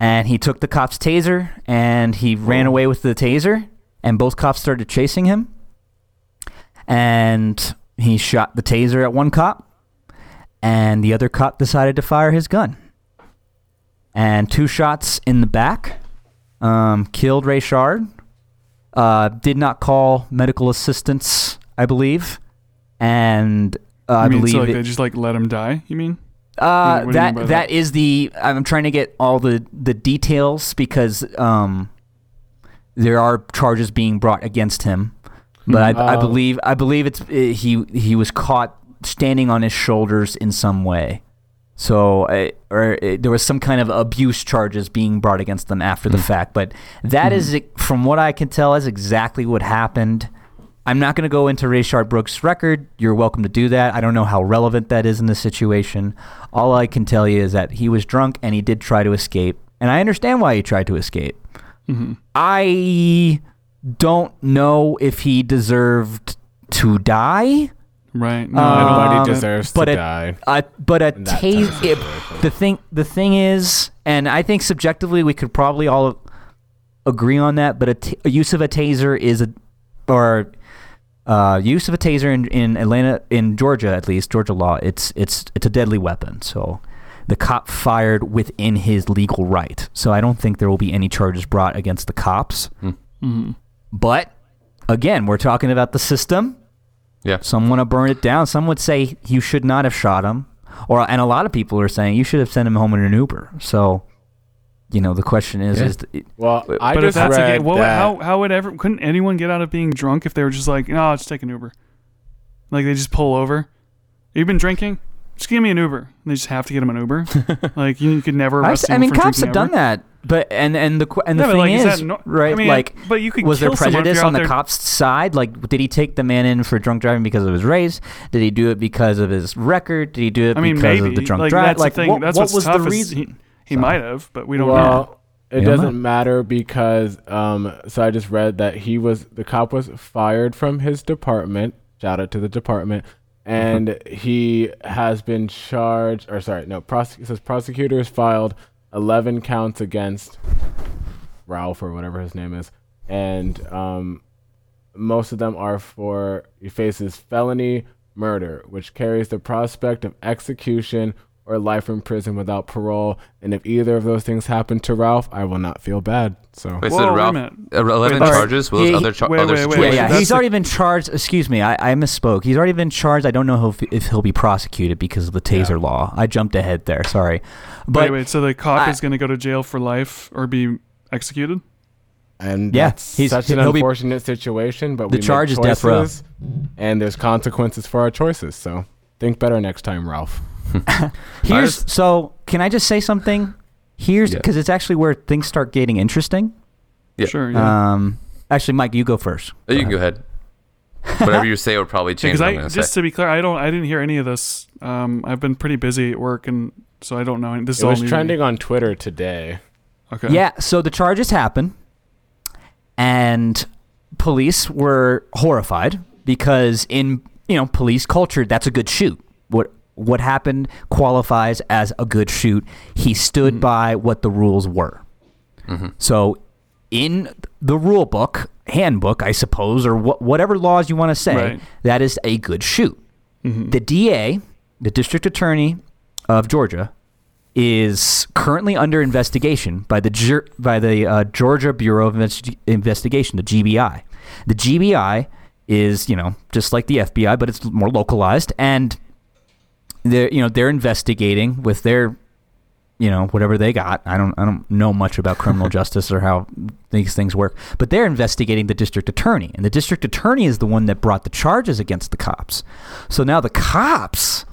and he took the cop's taser and he ran away with the taser and both cops started chasing him and he shot the taser at one cop and the other cop decided to fire his gun. And two shots in the back um, killed Rayshard. Uh, did not call medical assistance, I believe, and uh, I mean, believe so like it- they just like let him die. You mean? uh, What do you that mean that that? is the I'm trying to get all the the details because um there are charges being brought against him, but I, I Uh, believe I believe it's uh, he he was caught standing on his shoulders in some way. So, uh, or uh, there was some kind of abuse charges being brought against them after the fact. But that is, from what I can tell, is exactly what happened. I'm not going to go into Rayshard Brooks' record. You're welcome to do that. I don't know how relevant that is in this situation. All I can tell you is that he was drunk and he did try to escape. And I understand why he tried to escape. I don't know if he deserved to die. Right. No, Nobody Um, deserves but to it- die. Uh, but a in that type tase. of It, situation. the thing. The thing is, and I think subjectively we could probably all agree on that. But a, t- a use of a taser is a, or uh, use of a taser in, in Atlanta, in Georgia at least, Georgia law. It's it's it's a deadly weapon. So the cop fired within his legal right. So I don't think there will be any charges brought against the cops. Mhm. But again, we're talking about the system. Yeah. Some want to burn it down. Some would say you should not have shot him, or and a lot of people are saying you should have sent him home in an Uber. So, you know, the question is, Yeah. is th- Well, I but if just that's read a game, what, that. how how would ever couldn't anyone get out of being drunk if they were just like, no, I'll just take an Uber, like they just pull over. You've been drinking, just give me an Uber. And they just have to get him an Uber. [laughs] like you, you could never I've arrest s- I him mean, cops drinking have done ever. that. But and and the and the Yeah, thing like, is is, that no- right? I mean, like, but you could was there kill someone if prejudice on out the there- cop's side? Like, did he take the man in for drunk driving because of his race? Did he do it because of his record? Did he do it I mean, because maybe of the drunk like, drive? That's Like, the thing. what, that's what what's was tough the reason? He, he So- might have, but we don't well, know. it You doesn't matter because um. So I just read that he was the cop was fired from his department. Shout out to the department. And he has been charged, or sorry, no, prosec- says prosecutors filed 11 counts against Ralph or whatever his name is, and um, most of them are for he faces felony murder, which carries the prospect of execution or life in prison without parole. And if either of those things happen to Ralph, I will not feel bad. So Wait, Whoa, so wait a Ralph, minute. uh, 11 Wait, charges? Will he- other, char- wait, other wait, wait, Yeah, yeah. He's already been charged. Excuse me, I, I misspoke. He's already been charged. I don't know if, if he'll be prosecuted because of the taser law. I jumped ahead there. Sorry, but wait, wait. So the cop I- is going to go to jail for life or be executed? and Yeah, that's he's- such an he'll be- unfortunate situation. But The we make charge is death row. and there's consequences for our choices. So think better next time, Ralph. [laughs] here's just- so. Can I just say something? Here's Yeah. because it's actually where things start getting interesting. Yeah. Sure. Yeah. Um, actually, Mike, you go first. Oh, you can go ahead. [laughs] Whatever you say will probably change Because what I I'm going to just say. to be clear, I don't, I didn't hear any of this. Um, I've been pretty busy at work, and so I don't know. This is It all was new trending on Twitter today. Okay. Yeah. So the charges happen, and police were horrified because in you know police culture, that's a good shoot. What happened qualifies as a good shoot. He stood mm-hmm. by what the rules were. Mm-hmm. So in the rule book, handbook, I suppose, or wh- whatever laws you want to say, Right. that is a good shoot. Mm-hmm. The DA, the district attorney of Georgia, is currently under investigation by the by the uh, Georgia Bureau of Investi- Investigation, the GBI. The GBI is, you know, just like the FBI, but it's more localized, and they're, you know, they're investigating with their, you know, whatever they got. I don't, I don't know much about criminal [laughs] justice or how these things work, but they're investigating the district attorney, and the district attorney is the one that brought the charges against the cops. So now the cops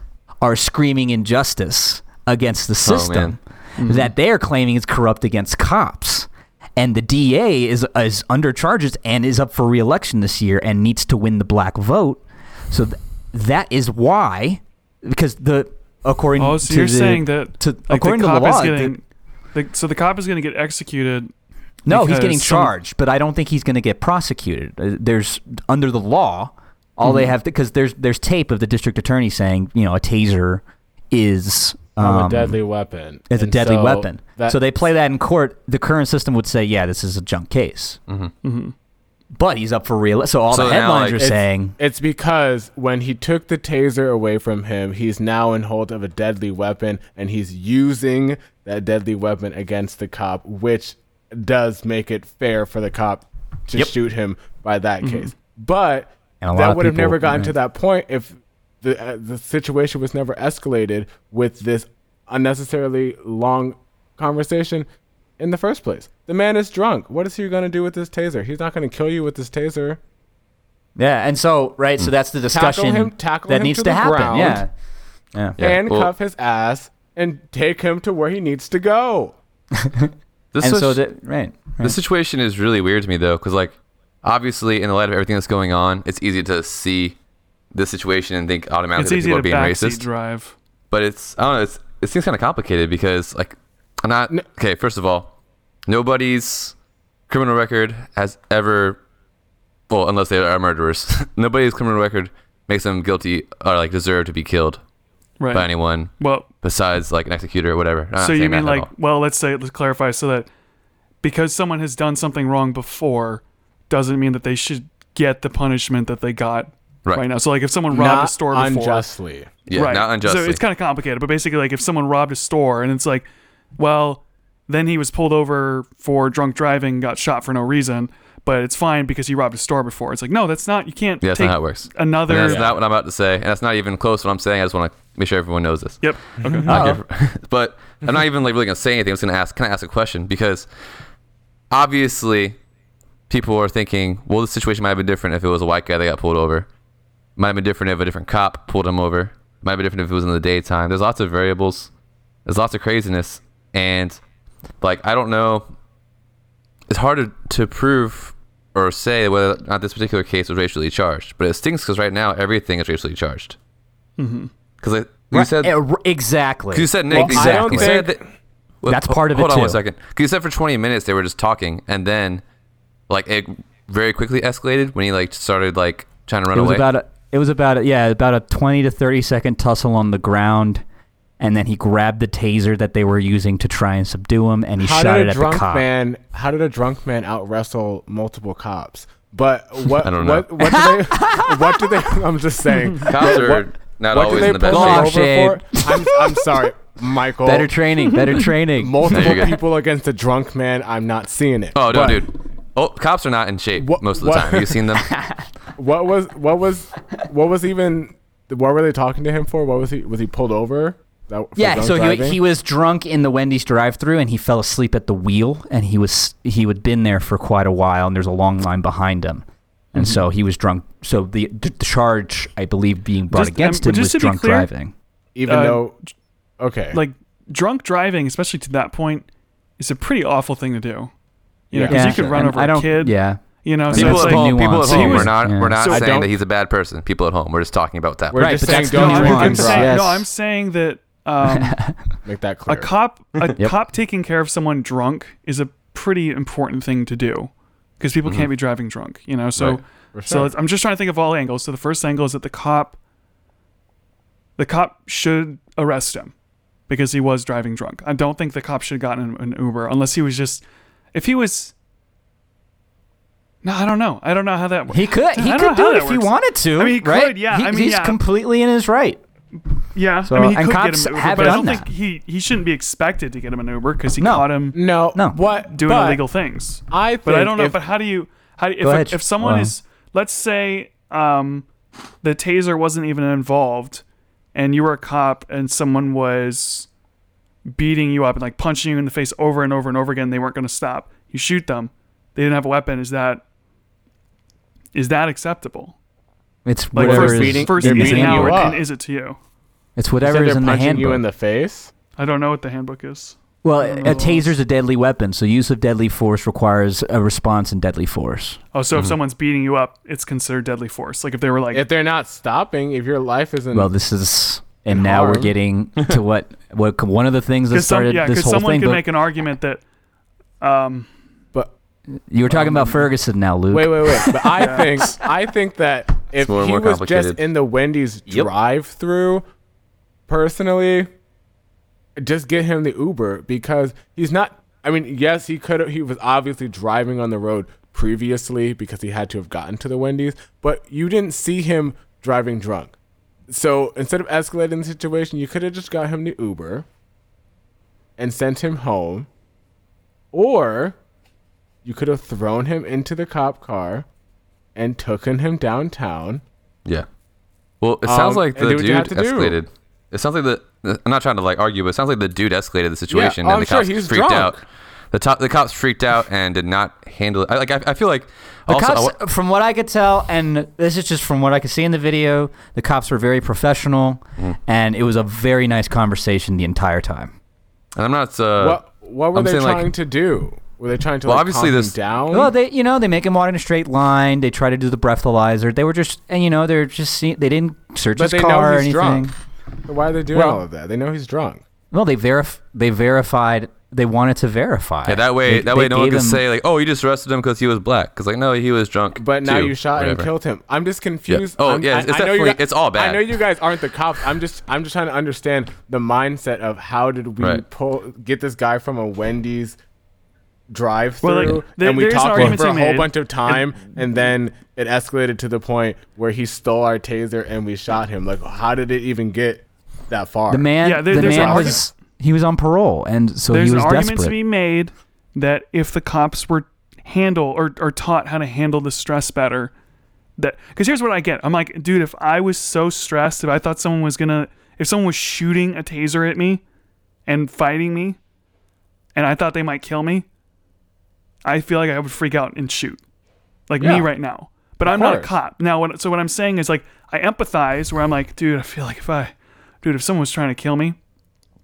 are screaming injustice against the Oh, system mm-hmm. that they are claiming is corrupt against cops. And the DA is is under charges and is up for reelection this year and needs to win the black vote. So th- that is why, because the according Oh, so to you're the, saying that to, like, according the to the law, is the- getting, the, so the cop is going to get executed. no, he's because getting some- charged, but I don't think he's going to get prosecuted. Uh, There's under the law, all Mm-hmm. they have because there's there's tape of the district attorney saying you know a taser is um, a deadly weapon. is a deadly so weapon. that- so they play that in court. The current system would say, yeah, this is a junk case. Mhm. But he's up for real. So all So the now, headlines like, are it's- saying, It's because when he took the taser away from him, he's now in hold of a deadly weapon and he's using that deadly weapon against the cop, which does make it fair for the cop to Yep. shoot him by that case. But And a lot that would have never gotten to that point if the uh, the situation was never escalated with this unnecessarily long conversation in the first place. The man is drunk. What is he going to do with this taser? He's not going to kill you with this taser. yeah. And so, right, so hmm. that's the discussion him- tackle that him needs to to, the happen. ground. Yeah. Yeah. Yeah, handcuff well- his ass and take him to where he needs to go. [laughs] This And was- so, that, right. The situation is really weird to me though, because like obviously in the light of everything that's going on, it's easy to see the situation and think It's automatically that easy people to are being racist. drive. But it's I don't know. It's it seems kind of complicated because like I'm not okay. First of all, nobody's criminal record has ever, well, unless they are murderers, [laughs] nobody's criminal record makes them guilty or like deserve to be killed Right. by anyone Well, besides like an executor or whatever. I'm so you mean like, well, let's say let's clarify so that because someone has done something wrong before doesn't mean that they should get the punishment that they got Right. right, now. So like if someone robbed Not a store before, unjustly. yeah, right. not unjustly. So it's kind of complicated, but basically like if someone robbed a store and it's like, well, then he was pulled over for drunk driving, got shot for no reason, but it's fine because he robbed a store before. It's like, no, that's not. You can't yeah, that's take not how it works. another. And that's not what I'm about to say, and that's not even close to what I'm saying. I just want to make sure everyone knows this. Yep. [laughs] Okay. Not oh. here for- [laughs] but I'm not even like really gonna say anything. I'm just gonna ask. Can I ask a question? Because obviously, people are thinking, well, the situation might have been different if it was a white guy that got pulled over. Might have been different if a different cop pulled him over. Might be different if it was in the daytime. There's lots of variables. There's lots of craziness, and like I don't know. It's hard to, to prove or say whether or not this particular case was racially charged, but it stinks because right now everything is racially charged. Mm-hmm. Because like, you Right, said r- exactly. 'Cause you said Nick. Well, I don't You said that, well, That's part of it, Hold on too. one second. 'Cause you said for 20 minutes they were just talking, and then like it very quickly escalated when he like started like trying to run it was away. about a, it was about a, yeah about a 20 to 30 second tussle on the ground and then he grabbed the taser that they were using to try and subdue him and he How shot did it a at the drunk cop man? How did a drunk man out wrestle multiple cops? But [laughs] what? I don't know. What, what do they? [laughs] what do they? [laughs] I'm just saying. Cops are what, not what always in the best pull him shape. over Shade. I'm, I'm sorry, Michael. better training better training multiple No, people against a drunk man. I'm not seeing it. Oh no, But dude. Oh, cops are not in shape What- most of the what- time. Have you seen them? What was? What was? What was even? What were they talking to him for? What was he? Was he pulled over? That, for yeah so he, he was drunk in the wendy's drive-through and he fell asleep at the wheel and he was he had been there for quite a while and there's a long line behind him and Mm-hmm. so he was drunk so the, the charge i believe being brought Just, um, against but him just was drunk clear- driving even uh, though. Okay. like drunk driving, especially to that point, is a pretty awful thing to do. You know, Yeah. because you could run and over I a don't- kid. yeah You know, People it's at like, home. People at nuance. home. He We're not. yeah. We're not So saying that he's a bad person. People at home. We're just talking about that. We're Right, just but saying that's don't the no, I'm, I'm and saying, no, I'm saying that um, [laughs] Make that clear. a cop a [laughs] Yep. cop taking care of someone drunk is a pretty important thing to do because people can't be driving drunk. You know, so Right. So I'm just trying to think of all angles. So the first angle is that the cop the cop should arrest him because he was driving drunk. I don't think the cop should have gotten an, an Uber unless he was just if he was. No, I don't know. I don't know how that works. He could. He could do it if he wanted to. I mean, he right? could, yeah. He- I mean, he's yeah. completely in his right. Yeah, So- I mean, he and could cops get him an Uber, have but I done don't that. think he he shouldn't be expected to get him an Uber because he No. caught him no. No. What? doing but illegal things. I think But I don't know. if- but how do you how do, if Go a- ahead. if someone Wow. is let's say um, the taser wasn't even involved, and you were a cop and someone was beating you up and like punching you in the face over and over and over again, they weren't going to stop. You shoot them. They didn't have a weapon. Is that is that acceptable? It's Like whatever first is beating- first they're beating beating you, you handbook. up. and is it to you? It's whatever is in the punching handbook. you in the face. I don't know what the handbook is. well, a don't know. taser's a deadly weapon, so use of deadly force requires a response in deadly force. Oh, so if Mm-hmm. someone's beating you up, it's considered deadly force. Like if they were like, If they're not stopping, if your life isn't. Well, this is, and now we're harm. getting [laughs] to what what one of the things that because some, started yeah, this because whole someone thing. could But make an argument that, um, but you were talking about Ferguson now, Luke. wait, wait, wait. But I [laughs] think I think that if more and he more was just complicated. in the Wendy's Yep. drive-through, personally, just get him the Uber because he's not. I mean, yes, he could. He was obviously driving on the road previously because he had to have gotten to the Wendy's, but you didn't see him driving drunk. So instead of escalating the situation, you could have just got him the Uber and sent him home, or you could have thrown him into the cop car and taken him downtown. Yeah. Well, it sounds Um, like the do what you have dude escalated. do. Escalated. It sounds like the. I'm not trying to like argue, but it sounds like the dude escalated the situation, oh, and I'm the sure cops he's freaked drunk. out. The top, the cops freaked out and did not handle it. I, like I, I feel like The also cops, I from what I could tell, and this is just from what I could see in the video, the cops were very professional, Mm-hmm. and it was a very nice conversation the entire time. and I'm not. Uh, what what were I'm they saying, like- trying to do? Were they trying to Well, like, obviously calm this- him down? Well, they, you know, they make him walk in a straight line. They try to do the breathalyzer. They were just, and you know, they're just, see, they didn't search But his car or anything. drunk. Why are they doing Well- all of that? They know he's drunk. Well, they verif- they verified they wanted to verify. Yeah, that way, They- that they way, no one can say like, "Oh, you just arrested him because he was black." Because like, no, he was drunk. But now too, you shot and killed him. I'm just confused. Oh, I'm- yeah, I- it's- it's I know you definitely- guys- it's all bad. I know you guys aren't the cops. I'm just I'm just trying to understand the mindset of how did we Right. pull get this guy from a Wendy's drive through Well, like, there- and we there's an talked to him for a whole made, bunch of time and, then it escalated to the point where he stole our taser and we shot him. Like how did it even get that far? The man, Yeah, there- the there's an man was he was on parole, and so There's he an was argument desperate. to be made that if the cops were handle or, or taught how to handle the stress better, that because here's what I get. I'm like, dude, if I was so stressed, if I thought someone was gonna, if someone was shooting a taser at me and fighting me, and I thought they might kill me, I feel like I would freak out and shoot, like Yeah. me right now. But Of I'm not a cop. Now, what, so what I'm saying is like I empathize where I'm like, dude, I feel like if I, dude, if someone was trying to kill me,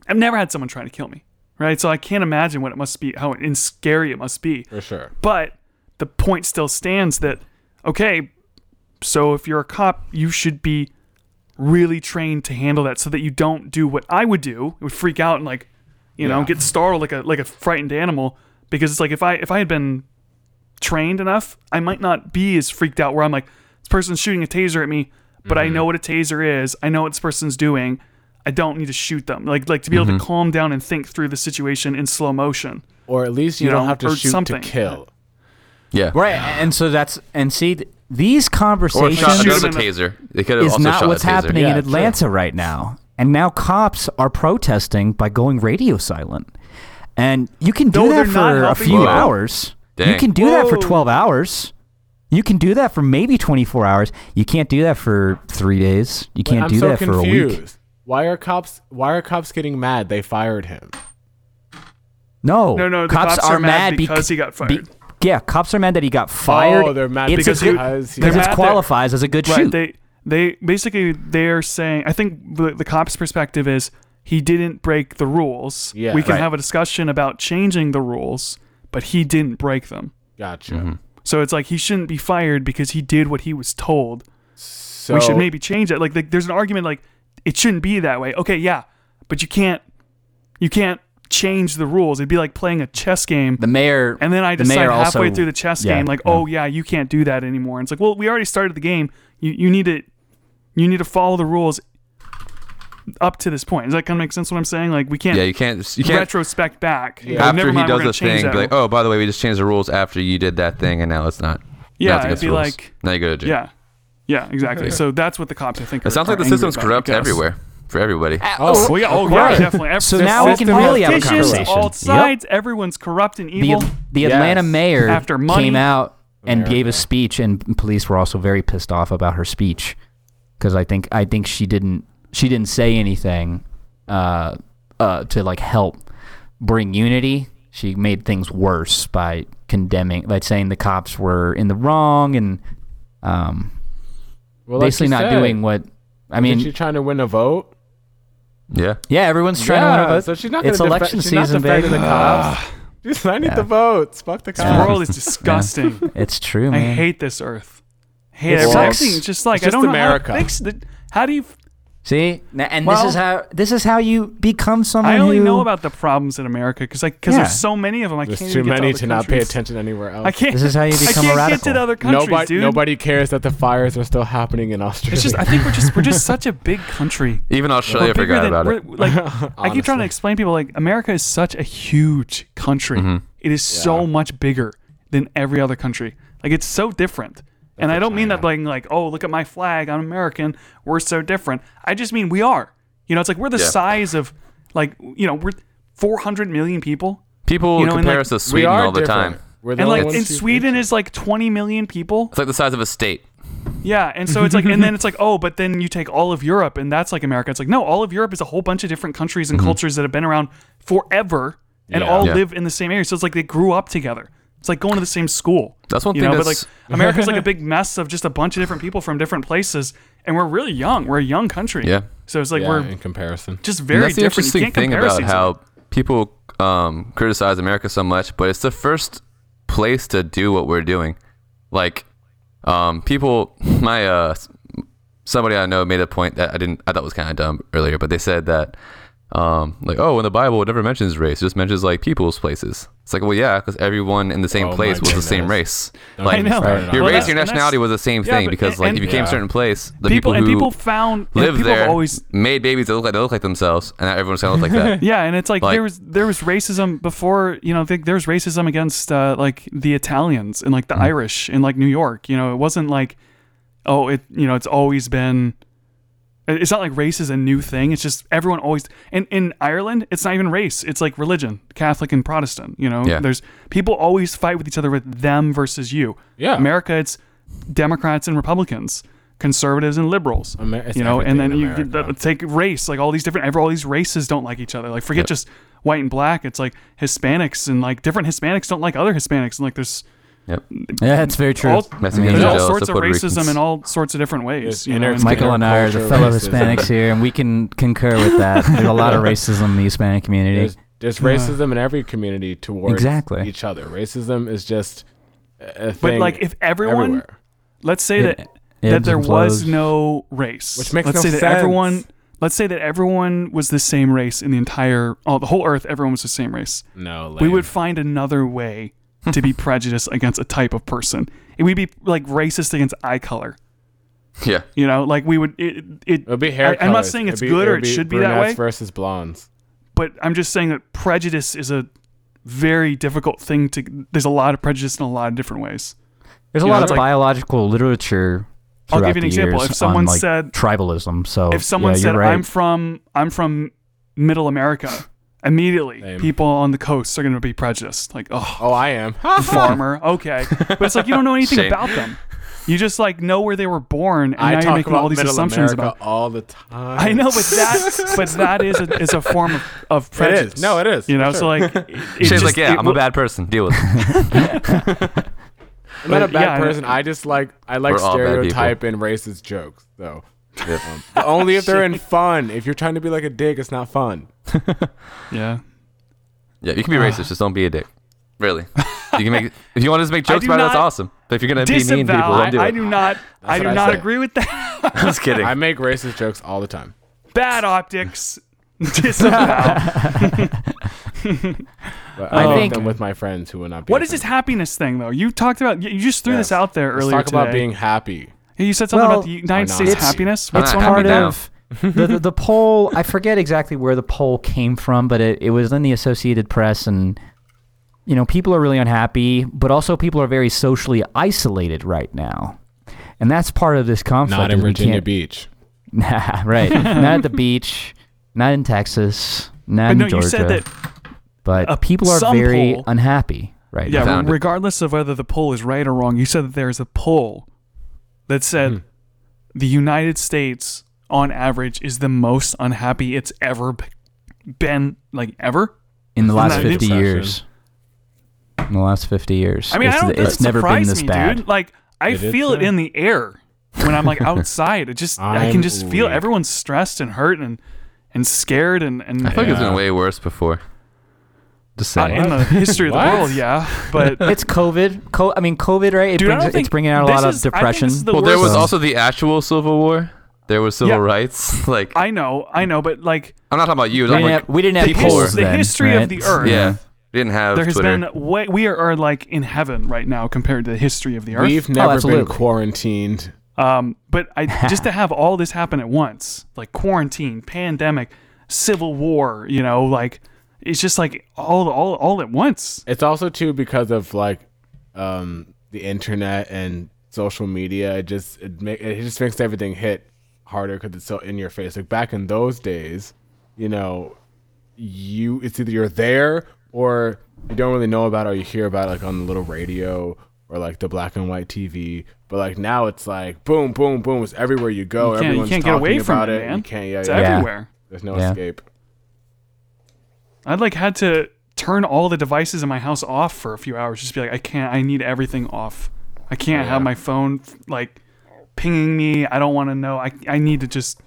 I've never had someone trying to kill me, right? So I can't imagine what it must be, how and scary it must be. for sure. But the point still stands that okay, so if you're a cop, you should be really trained to handle that, so that you don't do what I would do. It would freak out and like, you know, get startled like a like a frightened animal. Because it's like if I if I had been trained enough, I might not be as freaked out. Where I'm like, this person's shooting a taser at me, but I mm-hmm. know what a taser is. I know what this person's doing. I don't need to shoot them. Like like to be able to mm-hmm. calm down and think through the situation in slow motion. Or at least you, You don't know, have to shoot something. to kill. Yeah, Right, and so that's and see th- these Or conversations shot Shoot another him in the- taser. They could have is also not shot what's a taser. happening in Yeah, Atlanta right now. And now cops are protesting by going radio silent. And you can do No, that for a few you. hours. You can do that for 12 hours. You can do that for maybe 24 hours. You can't do that for 3 days. You can't do so that for a week. Why are cops why are cops getting mad they fired him? No. No, no, the cops, cops are are mad bec- because he got be- fired. yeah, cops are mad that he got fired. Oh, they're mad it's because good, because he- because it qualifies as a good Right. shoot. They they basically they're saying I think the, the cops' perspective is he didn't break the rules. Yeah. we can Right. have a discussion about changing the rules, but he didn't break them. Gotcha. Mm-hmm. So it's like he shouldn't be fired because he did what he was told. So we should maybe change it. Like, like there's an argument like it shouldn't be that way. Okay, yeah, but you can't you can't change the rules. It'd be like playing a chess game. the mayor And then I decide mayor halfway also- through the chess yeah, game, like, yeah. oh yeah, you can't do that anymore. And it's like, well, we already started the game. You you need to you need to follow the rules up to this point. Does that kind of make sense? What I'm saying? Like, we can't Yeah, you can't. You can't. retrospect back. and go, after "Never he mind, we're does gonna a thing, be like, "Oh, by the way, we just changed the rules after you did that thing, and now it's not." now yeah, it's it'd be rules. like, now you go to jail. yeah, yeah, exactly. so that's what the cops, I think. It are- sounds like the system's angry about, corrupt everywhere for everybody. Oh, oh Well, yeah, oh of yeah, definitely. Every- So now we can really have a conversation. All Yep. everyone's corrupt and evil. the Yes. Atlanta mayor After money. came out and America. gave a speech, and police were also very pissed off about her speech because I think I think she didn't she didn't say anything uh, uh, to like help bring unity. She made things worse by condemning, like saying the cops were in the wrong and um, Well, like basically not said, doing what. I mean, she trying to win a vote? Yeah. yeah, everyone's trying yeah, to win a vote. So she's not it's gonna defe- election she's not season, baby. defending the cops. She's, I need Yeah. the votes. Fuck the This cops. world is [laughs] disgusting. It's true, Man. I hate this earth. hate It everything. sucks. It's just like It's just I don't America. know how to fix it. How do you? See, N- and Well- this is how this is how you become someone. I only who, know about the problems in America because like because Yeah. there's so many of them. I There's can't too even get many to, to not pay attention anywhere else. I can't. This is how you I become a can't radical. get to other countries, nobody, dude. nobody cares that the fires are still happening in Australia. It's just I think we're just we're just [laughs] such a big country. Even Australia We're bigger forgot than- about it. Like I keep trying to explain to people like America is such a huge country. Mhm. It is so much bigger than every other country. Like it's so different. And I don't mean that China. being like, oh, look at my flag, I'm American, we're so different. I just mean we are. You know, it's like we're the Yeah. size of like you know, we're 400 million people. People You know, and, compare like, us to Sweden are all the different. time. We're the And like ones in Sweden is like 20 million people. It's like the size of a state. Yeah, and so it's like, and then it's like, [laughs] oh, but then you take all of Europe, and that's like America. It's like, no, all of Europe is a whole bunch of different countries and mm-hmm. cultures that have been around forever and Yeah. all Yeah. live in the same area. So it's like they grew up together. It's like going to the same school. That's one You thing know, but like that's America's like a [laughs] big mess of just a bunch of different people from different places, and we're really young. We're a young country. Yeah. So it's like yeah, we're in comparison. just And very that's the different. You interesting can't thing about to each other. how people um, criticize America so much, but it's the first place to do what we're doing. Like, um, people, [laughs] my uh, somebody I know made a point that I didn't, I thought was kind of dumb earlier, but they said that um, like, oh, in the Bible, it never mentions race; it just mentions like people's places. It's like, well, yeah, because everyone in the same Oh place was the same race. Don't Like, know. started your Well, race, your nationality was the same Yeah, thing but- because, like, and- if you came Yeah. a certain place, the people, people, and who people found and lived people there always made babies that look like they look like themselves, and now everyone's gonna look like that. [laughs] Yeah, and it's like, Like- there was there was racism before. You know, th- there was racism against uh, like the Italians and like the Irish in like New York. You know, it wasn't like, oh, it you know, it's always been. It's not like race is a new thing. It's just everyone always. And in Ireland, it's not even race. It's like religion, Catholic and Protestant. You know, Yeah. there's people always fight with each other with them versus you. Yeah. America, it's Democrats and Republicans, conservatives and liberals. Amer- you know, and then you get the, take race, like all these different, every, all these races don't like each other. Like forget Yep. just white and black. It's like Hispanics and like different Hispanics don't like other Hispanics, and like there's Yep. Yeah, it's very true. all, Mexicans there's all sorts of of racism Ricans. in all sorts of different ways. It's You know, and- Michael and I are the fellow racism. Hispanics here, and we can concur with that. [laughs] There's a lot of racism in the Hispanic community. There's, there's racism in every community towards Exactly. each other. Racism is just a a thing. but like if everyone, everywhere. let's say It that that there was no race, Which makes let's no say that everyone, let's say that everyone was the same race in the entire, oh, the whole Earth, everyone was the same race. no, we would find another way to be prejudiced against a type of person. It would be like racist against eye color. Yeah. You know, like we would. It. it It'll be hair I, I'm not saying it's be- good or it'll should be that brunettes way, versus blondes. but I'm just saying that prejudice is a very difficult thing to. There's a lot of prejudice in a lot of different ways. There's a know, lot of like- biological literature. I'll give you an example. If someone on, like, said- tribalism, so if someone yeah, said right. I'm from I'm from Middle America, immediately Same. people on the coast are going to be prejudiced. Like, oh, Oh, I am. [laughs] farmer, okay, but it's like you don't know anything Shame. about them. You just like know where they were born, and I now you're talk making about all these Middle assumptions America about. all the time. I know, but that, [laughs] but that is a, is a form of, of prejudice. is. No, it is. You know, sure. so like, it, [laughs] it Shane's just- like, yeah, it I'm a bad person. Deal with it. I'm not a bad yeah, person. I just like I like We're all bad people. stereotype and racist jokes. So [laughs] only if they're in fun. If you're trying to be like a dick, it's not fun. [laughs] Yeah, Yeah, you can be racist, ah. just don't be a dick. Really. You can make if you want to just make jokes do about it, that's not awesome. But if you're gonna be mean to people, disavow. don't do I it. do not. I do I not say. agree with that. [laughs] I'm just kidding. I make racist jokes all the time. Bad optics. Disavow. But I oh. I make think- them with my friends who will not be. what is this happiness thing though? You talked about. You just threw this out there Let's earlier talk about being happy. You said something Well, about the United States not. happiness. I'm it's part of the, the the poll. I forget exactly where the poll came from, but it, it was in the Associated Press, and you know people are really unhappy, but also people are very socially isolated right now, and that's part of this conflict. Not in Virginia Beach. [laughs] Nah, right? [laughs] not at the beach, not in Texas, not But in no, Georgia. you said that. but uh, people are very poll- unhappy right Yeah, now. Found it. regardless of whether the poll is right or wrong, you said that there's a poll that said Hmm. the United States, on average, is the most unhappy it's ever been, like ever. in the last that fifty interesting? years. In the last fifty years, I mean, it's, I don't. it's that never been this me, bad. dude. Like, I It is, feel it in the air when I'm like [laughs] outside. It just, I can I'm just feel everyone's stressed and hurt and and scared and and I feel like it's Yeah. been way worse before. Just uh, saying. in the history of the [laughs] What? world, yeah. But [laughs] It's COVID. Co- I mean, COVID, right? It dude, I brings, don't think it's bringing out a this lot of is- I think depression. this is the well, there worst- was So- also the actual Civil War. There was civil Yeah. rights. [laughs] Like I know, I know, but like I'm not talking about you. we, I'm didn't like, have, we didn't have the, his- polls the then, history right? of the earth. yeah, didn't have there has Twitter. been way we are, are like in heaven right now compared to the history of the earth. We've never been absolutely. quarantined. um, but I just to have all this happen at once, like quarantine, pandemic, civil war, you know, like it's just like all all all at once. It's also too because of like um, the internet and social media. It just it, ma- it just makes everything hit harder because it's so in your face. Like back in those days, you know, you it's either you're there or you don't really know about it or you hear about it like on the little radio or like the black and white TV. But like now it's like boom, boom, boom. It's everywhere you go. You can't, you can't get away from about it, it. man. You can't. Yeah, it's yeah. Yeah. everywhere. There's no Yeah. escape. I'd like had to turn all the devices in my house off for a few hours. Just be like, I can't. I need everything off. I can't Oh, have my phone like pinging me. I don't want to know. I I need to just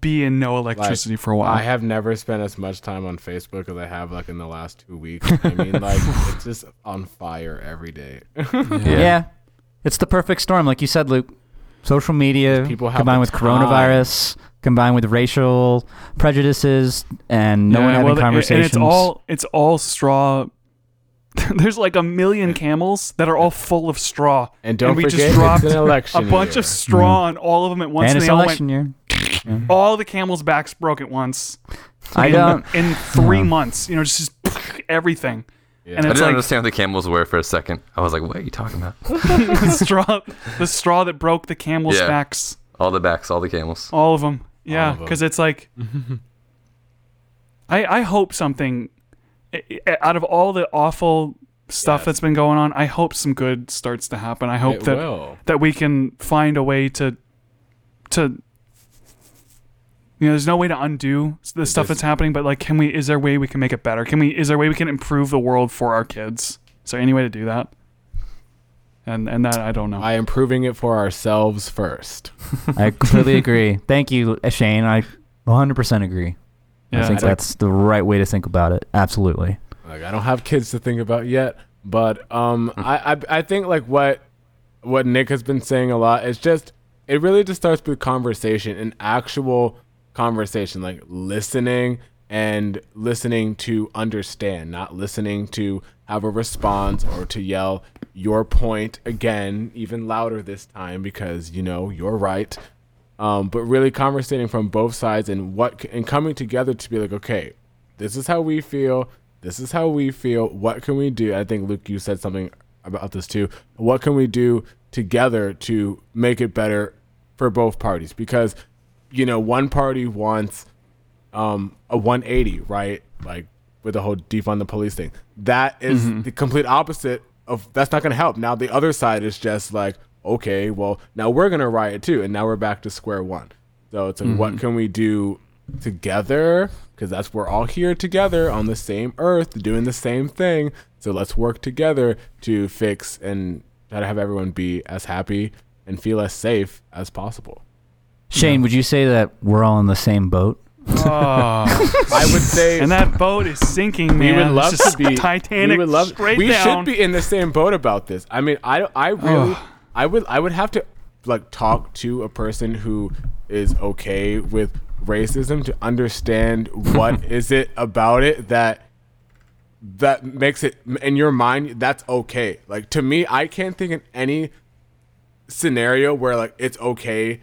be in no electricity for a while. I have never spent as much time on Facebook as I have like in the last two weeks. I mean, [laughs] like it's just on fire every day. [laughs] Yeah. It's the perfect storm, like you said, Luke. Social media People have combined the with time. Coronavirus, combined with racial prejudices and no one Yeah, having well, conversations. And it's all it's all straw. [laughs] There's like a million camels that are all full of straw. And don't we forget, just dropped it's an election a bunch year. of straw mm-hmm. on all of them at once, and and, it's they all election went. year. [laughs] All the camels' backs broke at once. I in, don't. in three Yeah. months. You know, just, just [laughs] everything. Yeah. And I didn't like understand what the camels were for a second. I was like, what are you talking about? the straw, the straw that broke the camels' Yeah. backs. All the backs, all the camels. All of them. Yeah, because it's like, [laughs] I I hope something out of all the awful stuff Yes. that's been going on. I hope some good starts to happen. I hope It that will. that we can find a way to to. You know, there's no way to undo the stuff that's happening, but like, can we? Is there a way we can make it better? Can we? Is there a way we can improve the world for our kids? Is there any way to do that? And and that I don't know. By improving it for ourselves first. I completely agree. Thank you, Shane. I 100% agree. Yeah, I think it's like- that's the right way to think about it. Absolutely. Like I don't have kids to think about yet, but um, I, I I think like what what Nick has been saying a lot is just it really just starts with conversation, an actual conversation, like listening and listening to understand, not listening to have a response or to yell your point again, even louder this time because you know you're right. Um, but really conversating from both sides and what and coming together to be like, okay, this is how we feel. This is how we feel. What can we do? I think Luke, you said something about this too. What can we do together to make it better for both parties? Because you know, one party wants um, a 180, right? Like with the whole defund the police thing. That is the complete opposite of that's not going to help. Now the other side is just like, okay, well now we're going to riot too, and now we're back to square one. So it's like, what mm-hmm. can we do together? Because that's we're all here together on the same earth, doing the same thing. So let's work together to fix and try to have everyone be as happy and feel as safe as possible. Shane, would you say that we're all in the same boat? Oh. I would say and that boat is sinking, we man. would It's love just to be Titanic we would love straight we down. should be in the same boat about this i mean i i really Ugh. i would i would have to like talk to a person who is okay with racism to understand [laughs] what is it about it that that makes it in your mind that's okay like to me i can't think of any scenario where like it's okay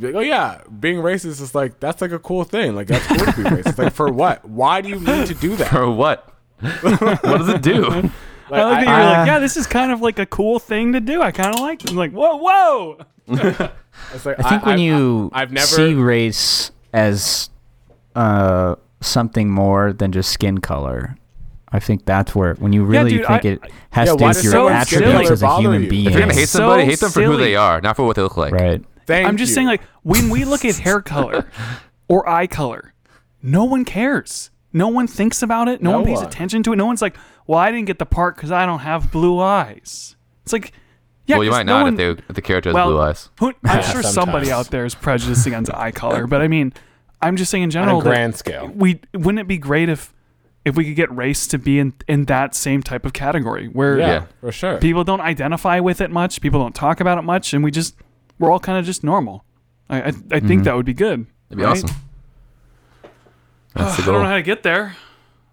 to be like, oh yeah, being racist is like that's like a cool thing. Like that's cool to be racist. Like for what? Why do you need to do that? For what? what does it do? [laughs] Like, I like that you I- were I- like, yeah, this is kind of like a cool thing to do. I kind of like. It. I'm like, whoa, whoa. [laughs] it's like, I think when I- you I've never- see race as uh, something more than just skin color, I think that's where when you really dude, think I- it has Yeah, to do with your someone's skin attributes color as a human you? being. If you're gonna hate somebody, so hate them for who they are, not for what they look like. right. Thank I'm just you. saying, like, when we look at hair color [laughs] or eye color, no one cares. No one thinks about it. No, No one pays one. attention to it. No one's like, well, I didn't get the part because I don't have blue eyes. It's like, yeah, well, you might no not one, if, they, if the character has well, blue eyes. Who, I'm Yeah, sure sometimes. somebody out there is prejudiced against eye color, but I mean, I'm just saying in on general a grand scale. we wouldn't it be great if if we could get race to be in in that same type of category where Yeah, Yeah. for sure. people don't identify with it much, people don't talk about it much, and we just we're all kind of just normal. I I, I Mm-hmm. think that would be good. It'd be right? awesome. That's the [sighs] I don't know how to get there.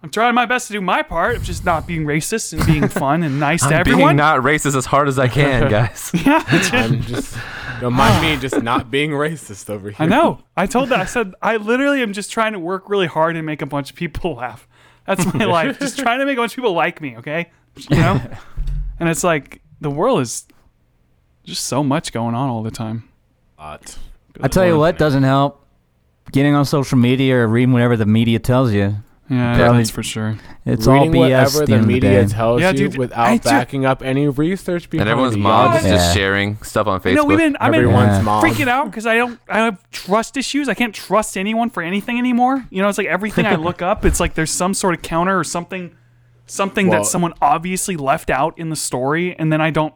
I'm trying my best to do my part of just not being racist and being [laughs] fun and nice to I'm being everyone. not racist as hard as I can, [laughs] guys. [laughs] yeah, I'm just don't mind me just not [sighs] being racist over here. I know. I told that. I said I literally am just trying to work really hard and make a bunch of people laugh. That's my life. Just trying to make a bunch of people like me. Okay, you know. and it's like the world is just so much going on all the time. Lot. I tell you what doesn't help. Getting on social media or reading whatever the media tells you. Yeah, Probably- that's for sure. It's Reading all BS. whatever at the, the end of the media day. tells Yeah, you dude, without I ju- backing up any research behind And everyone's it. mom Y'all is Yeah. just sharing stuff on Facebook. No, we've been. I've been Everyone's Yeah. mom. freaking out because I don't. I have trust issues. I can't trust anyone for anything anymore. You know, it's like everything I [laughs] look up, it's like there's some sort of counter or something, something Well- that someone obviously left out in the story, and then I don't.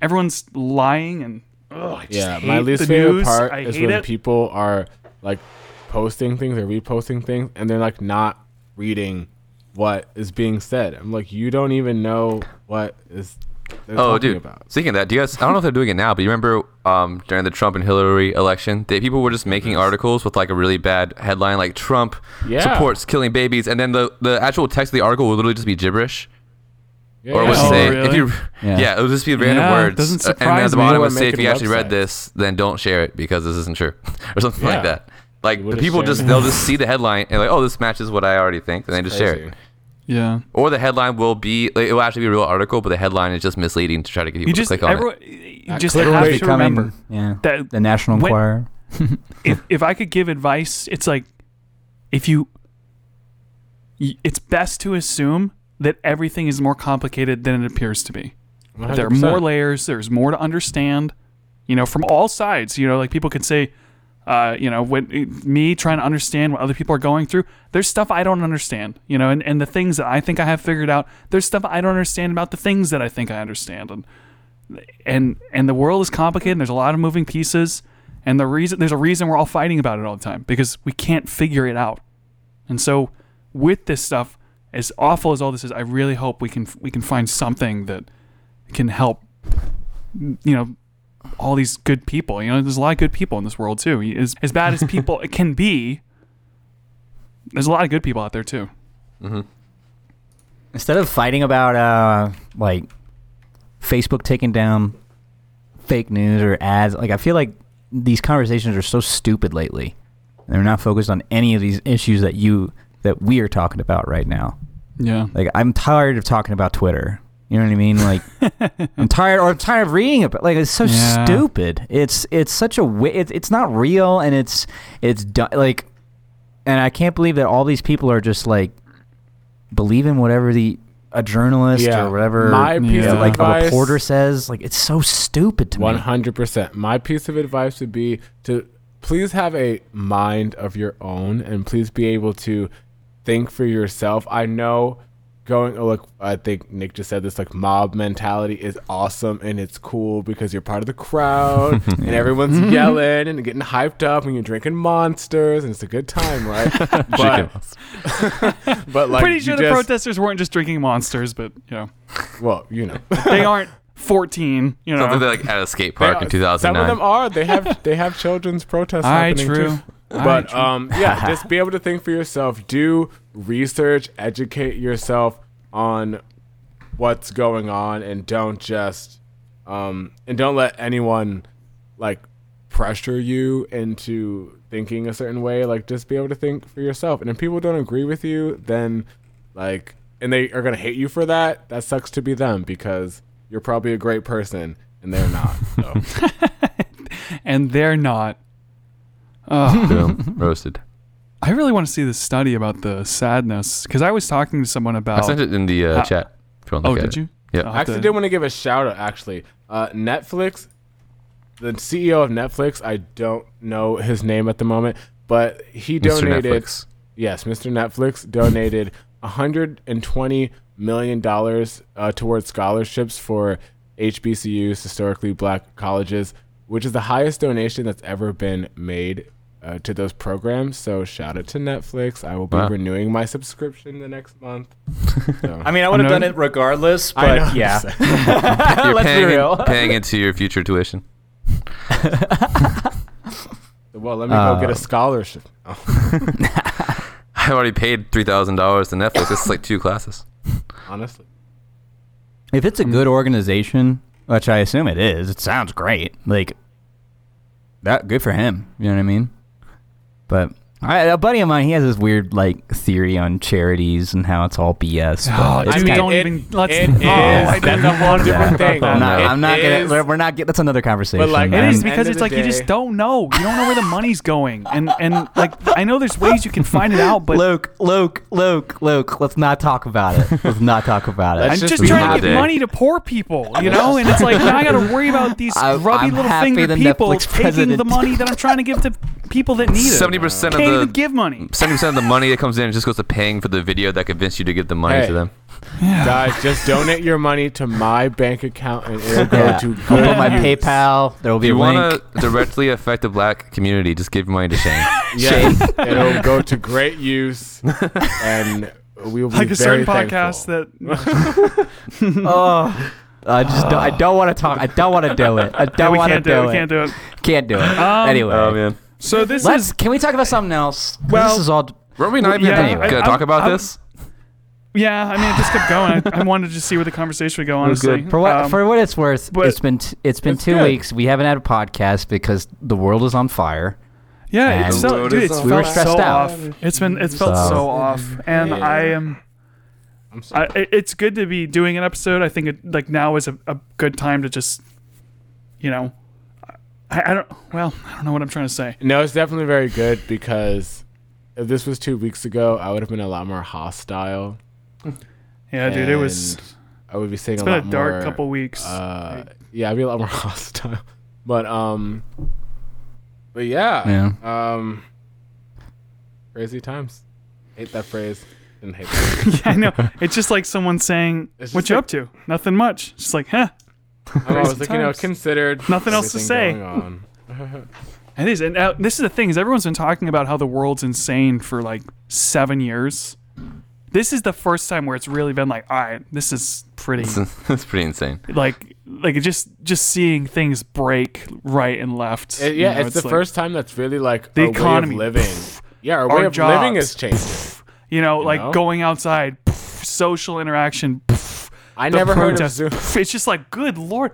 Everyone's lying and. Ugh, I just Yeah, hate my least the favorite news. part I is hate when it. people are like posting things or reposting things and they're like not reading what is being said. I'm like, you don't even know what is they're Oh, talking dude. about. Speaking of that, do you guys? I don't know if they're doing it now, but you remember um, during the Trump and Hillary election, they, people were just making articles with like a really bad headline, like Trump Yeah. supports killing babies, and then the the actual text of the article would literally just be gibberish, Yeah, or it yeah. would Oh, say really? if you, Yeah. yeah. it would just be random Yeah, words, doesn't uh, and then at the bottom People would say if making you actually read this, then don't share it because this isn't true, [laughs] or something Yeah. like that. Like the people just shame. they'll just see the headline and like, oh, this matches what I already think, and they just share it. Yeah. Or the headline will be like, it will actually be a real article, but the headline is just misleading to try to get people You to just click on everyone, it. you just clickbait have to remember yeah that the National when- Enquirer. [laughs] if if I could give advice, it's like if you, it's best to assume that everything is more complicated than it appears to be. There are more layers. There's more to understand. You know, from all sides. You know, like people could say, uh, you know, when me trying to understand what other people are going through, there's stuff I don't understand. You know, and, and the things that I think I have figured out, there's stuff I don't understand about the things that I think I understand. And and and the world is complicated. And there's a lot of moving pieces, and the reason there's a reason we're all fighting about it all the time because we can't figure it out. And so, with this stuff, as awful as all this is, I really hope we can we can find something that can help. You know, all these good people. You know, there's a lot of good people in this world too. As as bad as people it [laughs] can be, there's a lot of good people out there too. Instead of fighting about uh like Facebook taking down fake news or ads, like I feel like these conversations are so stupid lately. They're not focused on any of these issues that you that we are talking about right now. Yeah. Like I'm tired of talking about Twitter. You know what I mean? Like [laughs] I'm tired, or I'm tired of reading about. Like it's so Yeah. stupid. It's it's such a wa- it's it's not real, and it's it's du- like, and I can't believe that all these people are just like believing whatever the a journalist Yeah. or whatever My piece Yeah. of like a reporter says. Like it's so stupid to One me. hundred percent. My piece of advice would be to please have a mind of your own and please be able to think for yourself. I know going oh, look I think Nick just said this like mob mentality is awesome and it's cool because you're part of the crowd [laughs] and everyone's mm-hmm. yelling and getting hyped up and you're drinking monsters and it's a good time, right? [laughs] but, [laughs] but like Pretty sure the just- protesters weren't just drinking monsters, but you know, well, you know. they aren't 14. You know, Something they like at a skate park are- in 2009. Some of them are. They have they have children's protests All right, happening true. too. But um, yeah, [laughs] just be able to think for yourself. Do research, educate yourself on what's going on, and don't just um, and don't let anyone like pressure you into thinking a certain way. Like, just be able to think for yourself. And if people don't agree with you, then like, and they are gonna hate you for that. That sucks to be them because you're probably a great person and they're not. So. [laughs] and they're not. Ugh. Boom, [laughs] roasted. I really want to see this study about the sadness because I was talking to someone about. I sent it in the uh, How- chat. If you want to oh, did it. you? Yeah. I'll I have actually to- did want to give a shout out. Actually, uh, Netflix, the CEO of Netflix. I don't know his name at the moment, but he Mr. donated. Netflix. Yes, Mr. Netflix donated [laughs] 120 million dollars uh, towards scholarships for HBCUs, historically black colleges, which is the highest donation that's ever been made uh, to those programs. So shout out to Netflix. I will be Wow. renewing my subscription the next month. So. [laughs] I mean, I would would have have done done it regardless, I know. but yeah. [laughs] You're Let's be paying, real. paying into your future tuition. [laughs] well, let me go get Uh, a scholarship. I already paid three thousand dollars to Netflix. It's like two classes. Honestly. If it's a good organization, which I assume it is, it sounds great. Like that, good for him. You know what I mean? But I, a buddy of mine, he has this weird like theory on charities and how it's all BS. but Oh, [gasps] it's dude, kinda- don't even. Let's. it [laughs] oh, is. I That's didn't a whole want to different talk thing. about I'm not, It I'm not gonna. We're not get. That's another conversation. like, It At because it's like the you just don't know. You don't know where the money's going, and and like I know there's ways you can find it out, but Luke, Luke, Luke, Luke. Let's not talk about it. Let's not talk about it. I'm just just trying to happy. give money to poor people, you know, and it's like now I got to worry about these [laughs] I- grubby I'm little happy finger the people Netflix taking president- the money that I'm trying to give to people that need it. Seventy percent of Can't even give money. seventy percent of the money that comes in just goes to paying for the video that convinced you to give the money Hey. to them. Guys, just donate your money to my bank account and it'll go Yeah. to I'll put my. PayPal. There will be. If be you want to directly affect the black community, just give money to Shane. [laughs] Yes, it'll go to great use, and we will be Like a very certain podcast thankful. that [laughs] [laughs] oh, I just don't, I don't want to talk. I don't want to do it. I don't we want to do, do it. it. We can't do it. Can't do it. Um, anyway, Oh man. So this let's. is Can we talk about something else? Well- this is all. Were we not even Yeah, gonna, I- gonna I- talk about I- this? yeah. I mean, it just kept going. I, I wanted to see where the conversation would go. Honestly, good. For what Um, for what it's worth, it's been t- it's been It's two good. weeks. We haven't had a podcast because the world is on fire. yeah, and it's so, dude, it's on We were felt stressed so out. off. It's been it's felt So- so, off, and I am. I'm sorry. I, it's good to be doing an episode. I think it like now is a, a good time to just, you know, I, I don't. Well, I don't know what I'm trying to say. No, it's definitely very good because if this was two weeks ago, I would have been a lot more hostile. Yeah, dude, it was. I would be saying It's a been a dark more, couple weeks. Uh, yeah, I'd be a lot more [laughs] hostile. But um, but yeah, um, crazy times. Hate that phrase. Didn't hate that. [laughs] yeah, I know. It's just like someone saying, "What you like- up to? Nothing much." Just like, huh. [laughs] I was like, you know, considered. Nothing else to say. going on. [laughs] It is, and uh, this is the thing: is everyone's been talking about how the world's insane for like seven years. This is the first time where it's really been like, all right, this is pretty. [laughs] That's pretty insane. like like just just seeing things break right and left. It- you yeah, know, it's, the like, first time that's really like The our economy, way of living. yeah, our, our way of living has jobs, changed. You know, like know? going outside, social interaction. I the never heard of. Zoom. [laughs] It's just like, good lord.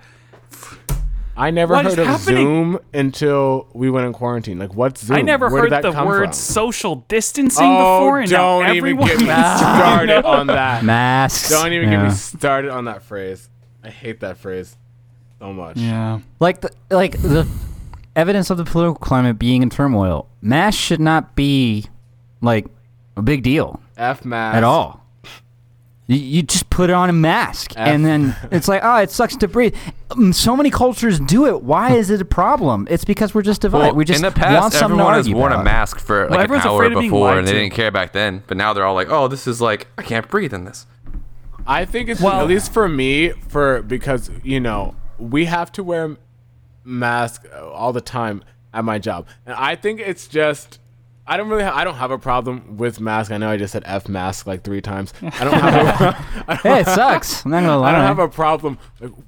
I never What is heard of happening? Zoom until we went in quarantine. Like, what's Zoom? I never Where heard that the word from? social distancing oh, before, and now don't even everyone. get me [laughs] started on that. Masks. Don't even yeah. get me started on that phrase. I hate that phrase so much. yeah. like the like the evidence of the political climate being in turmoil. Masks should not be like a big deal F mask at all. You, you just put on a mask, F- and then [laughs] it's like, oh, it sucks to breathe. Um, So many cultures do it. Why is it a problem? It's because we're just divided. Well, we just in the want past, something to everyone has argue worn a about. mask for like an everyone's hour afraid of being before, lied and they to. didn't care back then. But now they're all like, "Oh, this is like I can't breathe in this." I think it's Well- at least for me for because you know we have to wear mask all the time at my job, and I think it's just I don't really ha- I don't have a problem with mask. I know I just said f mask like three times. I don't have a, [laughs] I don't Hey, it sucks. I'm not gonna lie. [laughs] I don't have a problem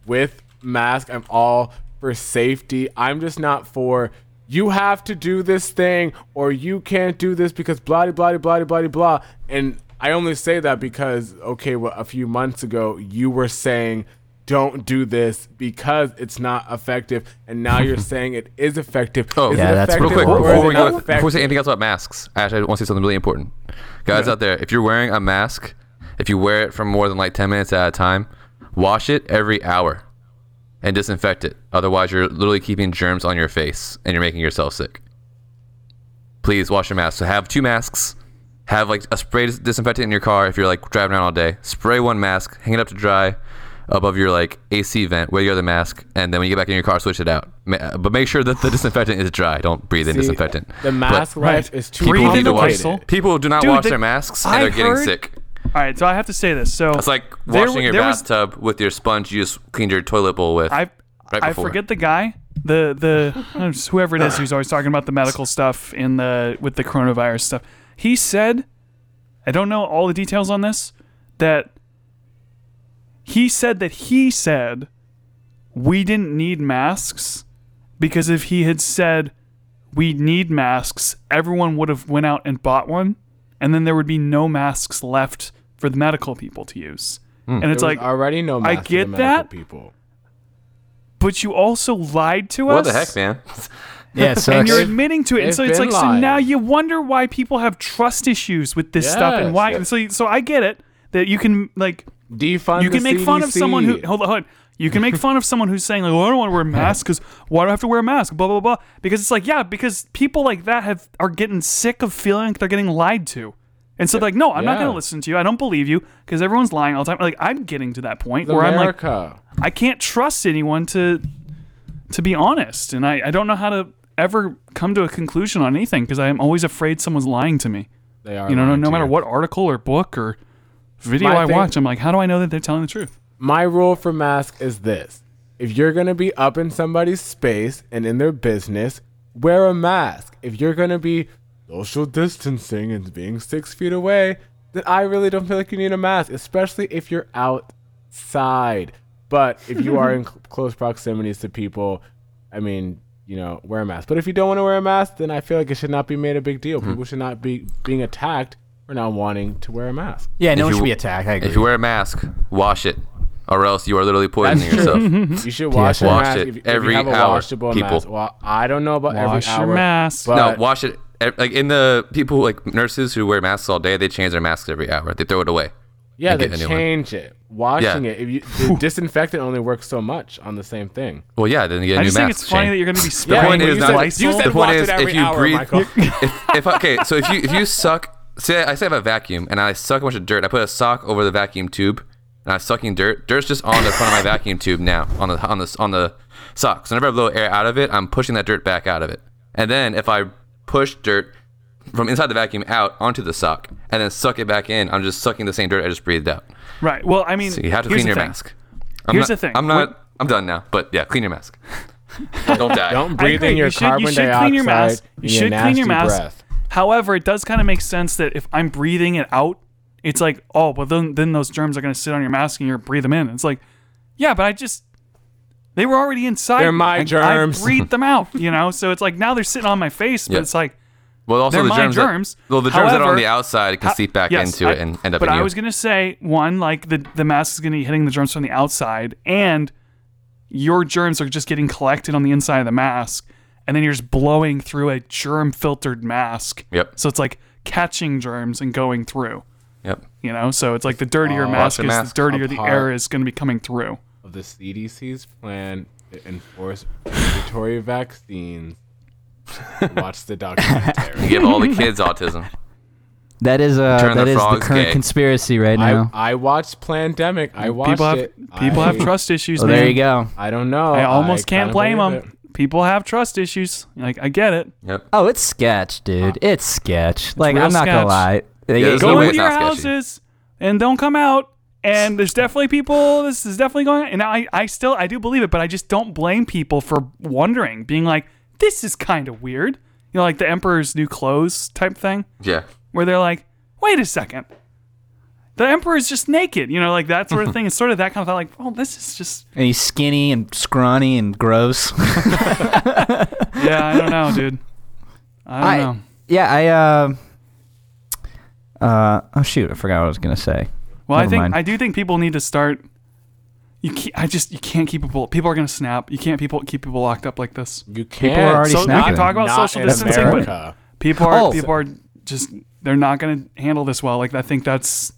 with mask. I'm all for safety. I'm just not for you have to do this thing or you can't do this because blah blah blah blah blah blah. And I only say that because okay, well, a few months ago you were saying don't do this because it's not effective, and now you're [laughs] saying it is effective. Oh, is Yeah, it that's Real quick, Or or is before we, go, not before we say anything else about masks, actually, I want to say something really important. Guys out there, if you're wearing a mask, if you wear it for more than like 10 minutes at a time, wash it every hour and disinfect it. Otherwise, you're literally keeping germs on your face and you're making yourself sick. Please wash your mask. So have two masks. Have like a spray disinfectant in your car if you're like driving around all day. Spray one mask, hang it up to dry above your like AC vent, wear your other mask, and then when you get back in your car, switch it out. Ma- But make sure that the disinfectant is dry. Don't breathe in See, disinfectant. The mask But life Right. is too Breathe people need to the wash. People do not Dude, wash the- their masks, and I they're getting heard- sick. All right, so I have to say this. So It's like there- washing your there was- bathtub with your sponge you just cleaned your toilet bowl with. I right I forget the guy, the the [laughs] whoever it is who's always talking about the medical stuff in the with the coronavirus stuff. He said, I don't know all the details on this, that he said that he said we didn't need masks because if he had said we need masks, everyone would have went out and bought one, and then there would be no masks left for the medical people to use. Hmm. And it's There like, already no I mask for get the medical that. people. but you also lied to what us. What the heck, man? [laughs] Yeah, it and you're admitting to it. And they've so it's been like so now you wonder why people have trust issues with this stuff and why. yes. And so so I get it that you can like Defund you can the make fun of someone who hold on. Hold on. You can make fun of someone who's saying like, "Well, I don't want to wear a mask because why do I have to wear a mask?" Blah blah blah. Because it's like, yeah, because people like that have are getting sick of feeling like they're getting lied to, and so they're like, no, I'm not Yeah. going to listen to you. I don't believe you because everyone's lying all the time. Like I'm getting to that point where I'm like, I can't trust anyone to to be honest, and I, I don't know how to ever come to a conclusion on anything because I am always afraid someone's lying to me. they are You know, no, lying no to matter what article or book or video My I thing- watch, I'm like, how do I know that they're telling the truth? My rule for mask is this: if you're gonna be up in somebody's space and in their business, wear a mask. If you're gonna be social distancing and being six feet away, then I really don't feel like you need a mask, especially if you're outside. But if you are in [laughs] cl- close proximities to people, I mean, you know, wear a mask. But if you don't want to wear a mask, then I feel like it should not be made a big deal. Hmm. People should not be being attacked for not wanting to wear a mask. Yeah, no If one you- should be attacked. I agree. If you wear a mask, wash it, or else you are literally poisoning That's yourself. [laughs] You should wash your Wash mask it if, if every you have a hour, washable people. mask. Well, I don't know about Wash every your hour. mask. But no, wash it. ev- Like in the people like nurses who wear masks all day, they change their masks every hour. They throw it away. yeah, and they get a new one. change it. Washing Yeah. it. If you, the disinfectant only works so much on the same thing. Well, yeah, then you get a I new just think it's funny Shane. that you're going to be Yeah, spraying point but is you not- said, Lysol. you said the point wash is, every if you hour, breathe- Michael. if, if okay, so if you if you suck, say I say I have a vacuum and I suck a bunch of dirt, I put a sock over the vacuum tube and I'm sucking dirt. Dirt's just on the front of my vacuum tube now on the on the on the sock. So whenever I blow air out of it, I'm pushing that dirt back out of it. And then if I push dirt from inside the vacuum out onto the sock and then suck it back in, I'm just sucking the same dirt I just breathed out. Right. Well, I mean, So you have to clean your thing. mask. I'm Here's not, the thing. I'm not. I'm done now. But yeah, clean your mask. [laughs] Don't die. Don't breathe in your you should, carbon you should dioxide. clean your mask. You should clean your nasty mask. breath. However, it does kind of make sense that if I'm breathing it out, it's like, oh, but then then those germs are going to sit on your mask and you're breathe them in. It's like, yeah, but I just they were already inside. They're my germs. I breathed them out, you know. So it's like now they're sitting on my face, but Yeah. it's like Well, also They're the my germs. germs. That, well, the germs that are on the outside can seep back yes, into it and end up But I you. was gonna say one, like the the mask is gonna be hitting the germs from the outside, and your germs are just getting collected on the inside of the mask, and then you're just blowing through a germ filtered mask. Yep. So it's like catching germs and going through. Yep. You know, so it's like the dirtier Oh, mask is, the dirtier the air is going to be coming through. of the CDC's plan to enforce mandatory vaccines. [laughs] Watch the documentary. Give all the kids autism. That is uh, Turn the that is the current gay. conspiracy right now. I, I watched Plandemic. I watched People have it. people I, have trust issues. oh, man. there you go. I don't know. I almost can't blame them. it. People have trust issues. Like I get it. Yep. Oh, it's sketch, dude. it's sketch. like I'm not sketch. gonna lie. They- there's go no way into your not sketchy. houses and don't come out. And there's definitely people. This is definitely going. on. And I, I still, I do believe it, but I just don't blame people for wondering, being like, "This is kind of weird." You know, like the Emperor's New Clothes type thing, Yeah. where they're like, "Wait a second, the emperor is just naked." You know, like that sort of [laughs] thing. It's sort of that kind of thought. Like, oh, this is just, and he's skinny and scrawny and gross. [laughs] [laughs] yeah, I don't know, dude. I don't I- know. yeah, I uh, uh, oh shoot, I forgot what I was gonna say. Well, I think mind. I do think people need to start. You can't, I just you can't keep people. People are gonna snap. You can't people keep people locked up like this. You can't. People are already So we snapping. can talk about Not social in distancing, but America. people are Oh. people are just they're not gonna handle this well. Like I think that's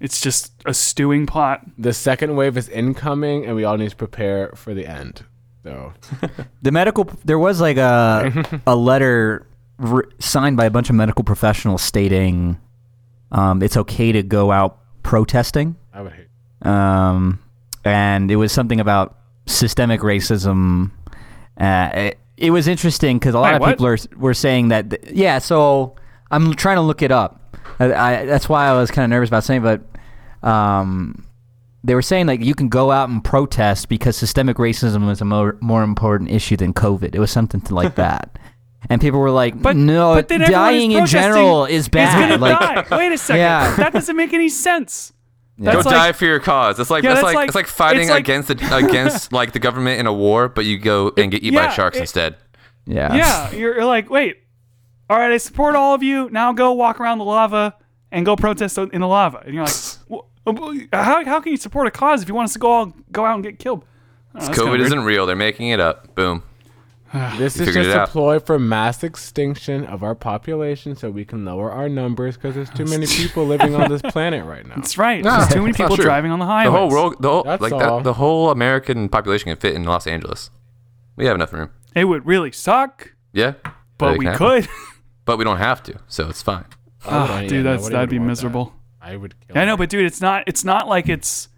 it's just a stewing pot. the second wave is incoming, and we all need to prepare for the end. So [laughs] The medical there was like a a letter r- signed by a bunch of medical professionals stating um, it's okay to go out protesting. I would hate. um, and it was something about systemic racism. Uh, it, it was interesting because a lot Wait, of what? people are were saying that. th- yeah, so I'm trying to look it up. I, I, that's why I was kind of nervous about saying, but um, they were saying like you can go out and protest because systemic racism is a more more important issue than COVID. It was something to like [laughs] that. And people were like, But "No, but then dying in general is bad." gonna like, die. Wait a second. [laughs] Yeah. That doesn't make any sense. Yeah. Go That's like- die for your cause. It's like Yeah, it's that's like, like- it's like fighting it's like- against the, against [laughs] like the government in a war, but you go and get eaten Yeah, by sharks it- instead. yeah, Yeah, you're, you're like, wait, all right, I support all of you. Now go walk around the lava and go protest in the lava. And you're like, "Wh- wh- Oh, how, how can you support a cause if you want us to go all go out and get killed? I don't know, that's kinda COVID isn't real. They're making it up. Boom. [sighs] This is figured just a out. ploy for mass extinction of our population, so we can lower our numbers because there's too many people living on this [laughs] planet right now. That's right. No, There's too many people driving on the highway. The whole world, the whole That's like all. that, the whole American population can fit in Los Angeles. We have enough room. It would really suck, Yeah, but we can. could. But we don't have to, so it's fine. Oh, yeah, dude, that's that'd be miserable. that. I would kill I know, but dude, it's not. It's not like it's.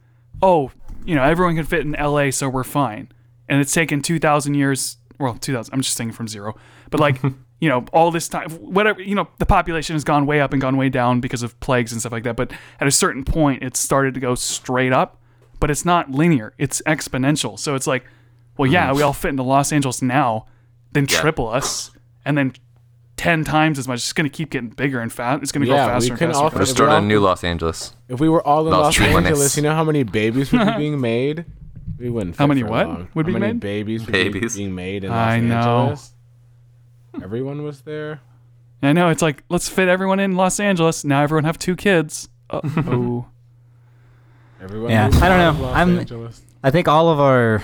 Oh, you know, everyone can fit in L.A., so we're fine. And it's taken two thousand years. Well, two thousand. I'm just saying from zero, but like. [laughs] You know, all this time, whatever, you know, the population has gone way up and gone way down because of plagues and stuff like that. But at a certain point, it started to go straight up, but it's not linear, it's exponential. So it's like, well, yeah, mm-hmm. we all fit into Los Angeles now, then triple us, and then 10 times as much. It's going to keep getting bigger and fast. It's going to Yeah, go we faster and faster. all and We're faster. starting all- a new Los Angeles. If we were all in Los Los Angeles, you know how many babies would be [laughs] being made? We wouldn't. How fit many for what long. would How be many made? Babies. Would Babies. Be being made in Los I know. Angeles. Everyone was there. I know it's like let's fit everyone in Los Angeles. Now everyone have two kids. Uh, oh, [laughs] Everyone. Yeah, I don't know. Los I'm- Angeles. I think all of our,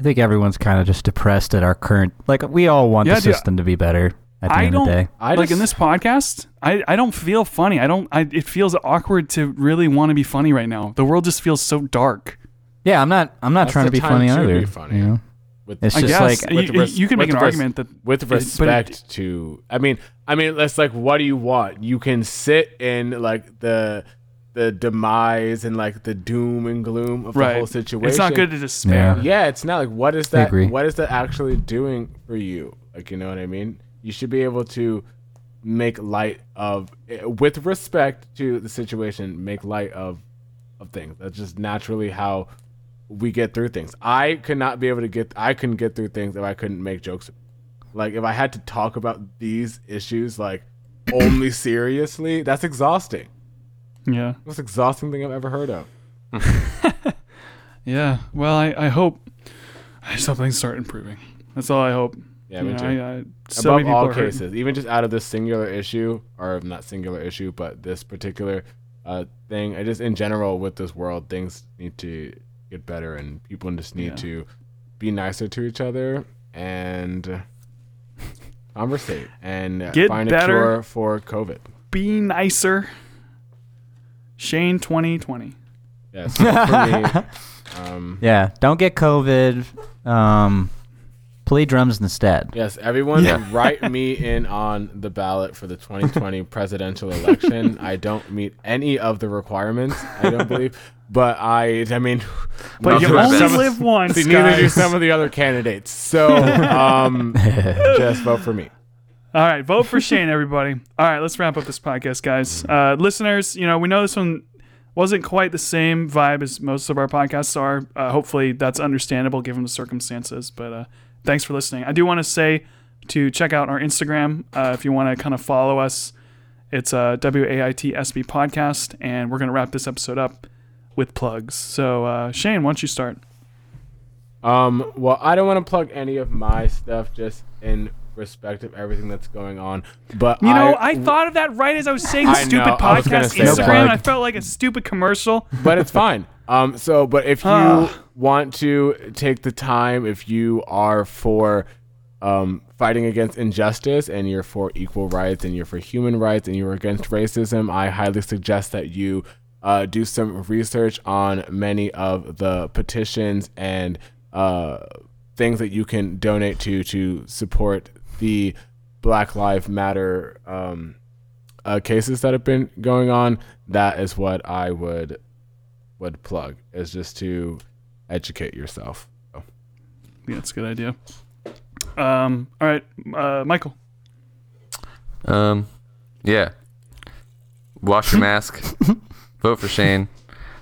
I think everyone's kind of just depressed at our current. Like we all want Yeah, the dude, system to be better at the I end of the don't- day. I like in this podcast, I, I don't feel funny. I don't. I, it feels awkward to really want to be funny right now. The world just feels so dark. Yeah, I'm not. I'm not trying to be funny to either. be funny. You know? With, It's I just guess like you, res- you can make an res- argument that with but it- respect to i mean i mean that's like what do you want you can sit in like the the demise and like the doom and gloom of the whole situation It's not good to despair. yeah it's not like what is that what is that actually doing for you like you know what i mean you should be able to make light of with respect to the situation make light of of things that's just naturally how we get through things i could not be able to get i couldn't get through things if i couldn't make jokes like if i had to talk about these issues like [coughs] only seriously that's exhausting Yeah. most exhausting thing i've ever heard of [laughs] Yeah. Well, I, I hope I just hope things start improving. That's all I hope. Yeah You me know, too I, I, so above many all are hurting. cases, even just out of this singular issue, or not singular issue, but this particular uh, thing, I just in general with this world, things need to get better, and people just need Yeah. to be nicer to each other and conversate and uh, Get find better. a cure for COVID. Be nicer. Shane 2020. Yes, so [laughs] um, Yeah, don't get COVID. Um, play drums instead. Yes, everyone Yeah. [laughs] write me in on the ballot for the 2020 [laughs] presidential election. I don't meet any of the requirements, I don't [laughs] believe. But I I mean But you for only best. live once, See, neither do some of the other candidates. So um just vote for me. All right, vote for Shane, everybody. All right, let's wrap up this podcast, guys. Uh, listeners, you know, we know this one wasn't quite the same vibe as most of our podcasts are. Uh, hopefully, that's understandable given the circumstances. But uh, thanks for listening. I do want to say to check out our Instagram uh, if you want to kind of follow us. It's uh, WAITSB podcast, and we're going to wrap this episode up with plugs. So, uh, Shane, why don't you start? Um well, I don't want to plug any of my stuff just in respect of everything that's going on. But You know, I, I, thought of that right as I was saying I stupid know, I podcast say Instagram. and I felt like a stupid commercial. but it's fine. Um, so, but if you Ah. want to take the time, if you are for um, fighting against injustice and you're for equal rights and you're for human rights and you're against racism, I highly suggest that you uh, do some research on many of the petitions and uh, things that you can donate to to support the Black Lives Matter um, uh, cases that have been going on. That is what I would would plug is just to educate yourself. So, Yeah, that's a good idea. Um, all right, uh, Michael. Um, yeah. Wash your mask. [laughs] Vote for Shane.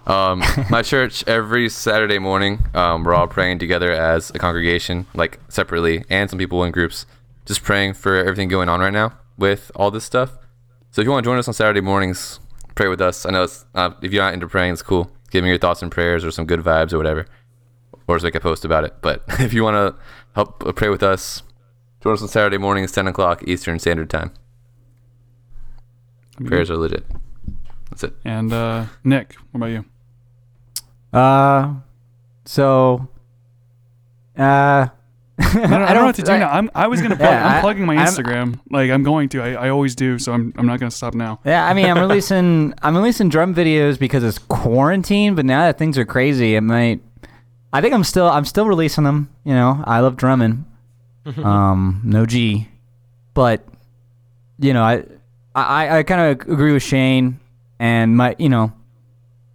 Um, my church every Saturday morning, um, we're all praying together as a congregation, like separately, and some people in groups, just praying for everything going on right now with all this stuff. So if you want to join us on Saturday mornings, pray with us. I know it's, uh, if you're not into praying, it's cool. Give me your thoughts and prayers or some good vibes or whatever, or just make a post about it. But [laughs] if you want to help uh, pray with us, join us on Saturday mornings, 10 o'clock Eastern Standard Time. Prayers are legit. That's it. And uh, Nick, what about you? Uh, so, uh, I don't, I don't know what to do I- now. I'm, I was gonna [laughs] plug. Yeah, I'm I- plugging my I'm- Instagram. like I'm going to. I, I always do. So I'm, I'm not gonna stop now. Yeah, I mean, I'm releasing [laughs] I'm releasing drum videos because it's quarantine, but now that things are crazy, it might. I think I'm still I'm still releasing them. You know, I love drumming. um, no G, but you know, I I I kind of agree with Shane, and my you know,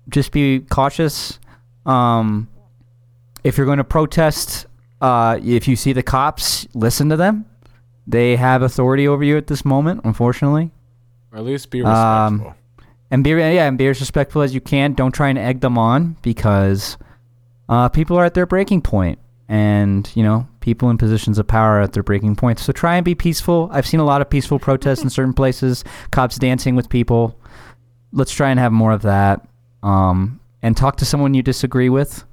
just be cautious. Um, if you're going to protest, uh, if you see the cops, listen to them. They have authority over you at this moment, unfortunately. or at least be Um, respectful. And be yeah, and be as respectful as you can. Don't try and egg them on because uh, people are at their breaking point, and you know people in positions of power are at their breaking point. So try and be peaceful. I've seen a lot of peaceful protests in [laughs] certain places. Cops dancing with people. Let's try and have more of that. Um, and talk to someone you disagree with,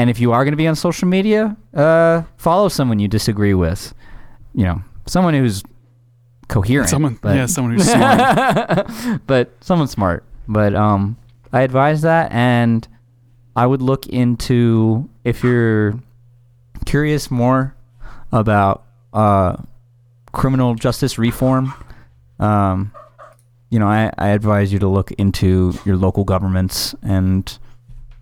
And if you are going to be on social media, uh, follow someone you disagree with. You know, someone who's coherent. Someone, but, yeah, someone who's smart. [laughs] but someone smart. But um, I advise that, and I would look into if you're curious more about uh, criminal justice reform. Um, you know, I, I advise you to look into your local governments, and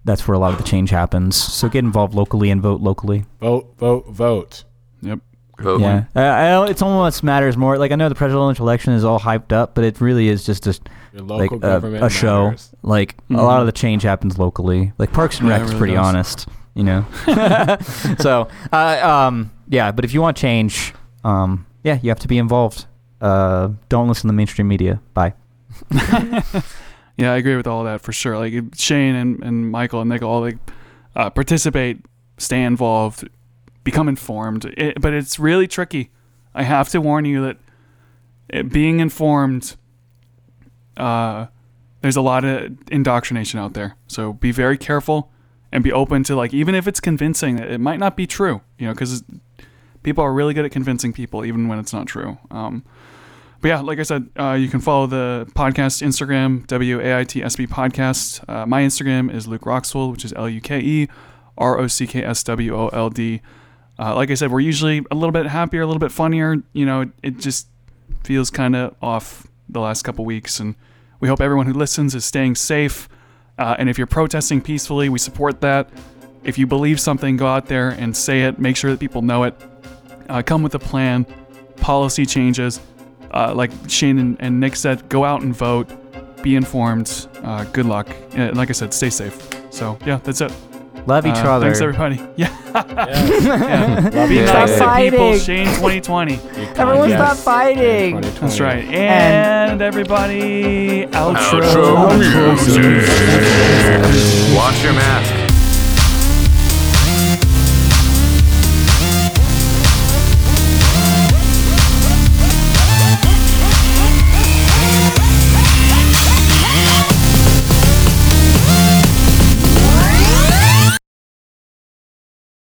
that's where a lot of the change happens. So get involved locally and vote locally. Vote, vote, vote. yep. Vote. Yeah, I, I, it's almost matters more. Like I know the presidential election is all hyped up, but it really is just a like a, a show. matters. Like a Mhm. lot of the change happens locally. Like Parks and Rec it is really pretty does. honest, you know. [laughs] [laughs] so, uh, um, yeah, but if you want change, um, yeah, you have to be involved. Uh, don't listen to mainstream media. Bye. [laughs] Yeah, I agree with all that for sure. Like Shane and, and Michael and Nick all like uh, participate, stay involved, become informed. It, but it's really tricky. I have to warn you that it, being informed, uh, there's a lot of indoctrination out there. So be very careful and be open to like even if it's convincing, it might not be true. You know, because people are really good at convincing people even when it's not true. Um, but yeah, like I said, uh, you can follow the podcast Instagram, WAITSB Podcast. Uh, my Instagram is Luke Rockswold, which is L U K E R O C K S W O L D. Uh, like I said, we're usually a little bit happier, a little bit funnier. You know, it, it just feels kind of off the last couple weeks. And we hope everyone who listens is staying safe. Uh, and if you're protesting peacefully, we support that. If you believe something, go out there and say it. Make sure that people know it. Uh, come with a plan, policy changes. Uh, like Shane and, and Nick said, go out and vote. Be informed. Uh, good luck. Uh, like I said, stay safe. So yeah, that's it. Love each Uh, other. Thanks everybody. [laughs] Yeah. Yeah. Love Be you Stop nice to people. fighting. Shane 2020. [laughs] Everyone Yes. stop fighting. That's right. And, everybody, outro. Outro music. Wash your mask.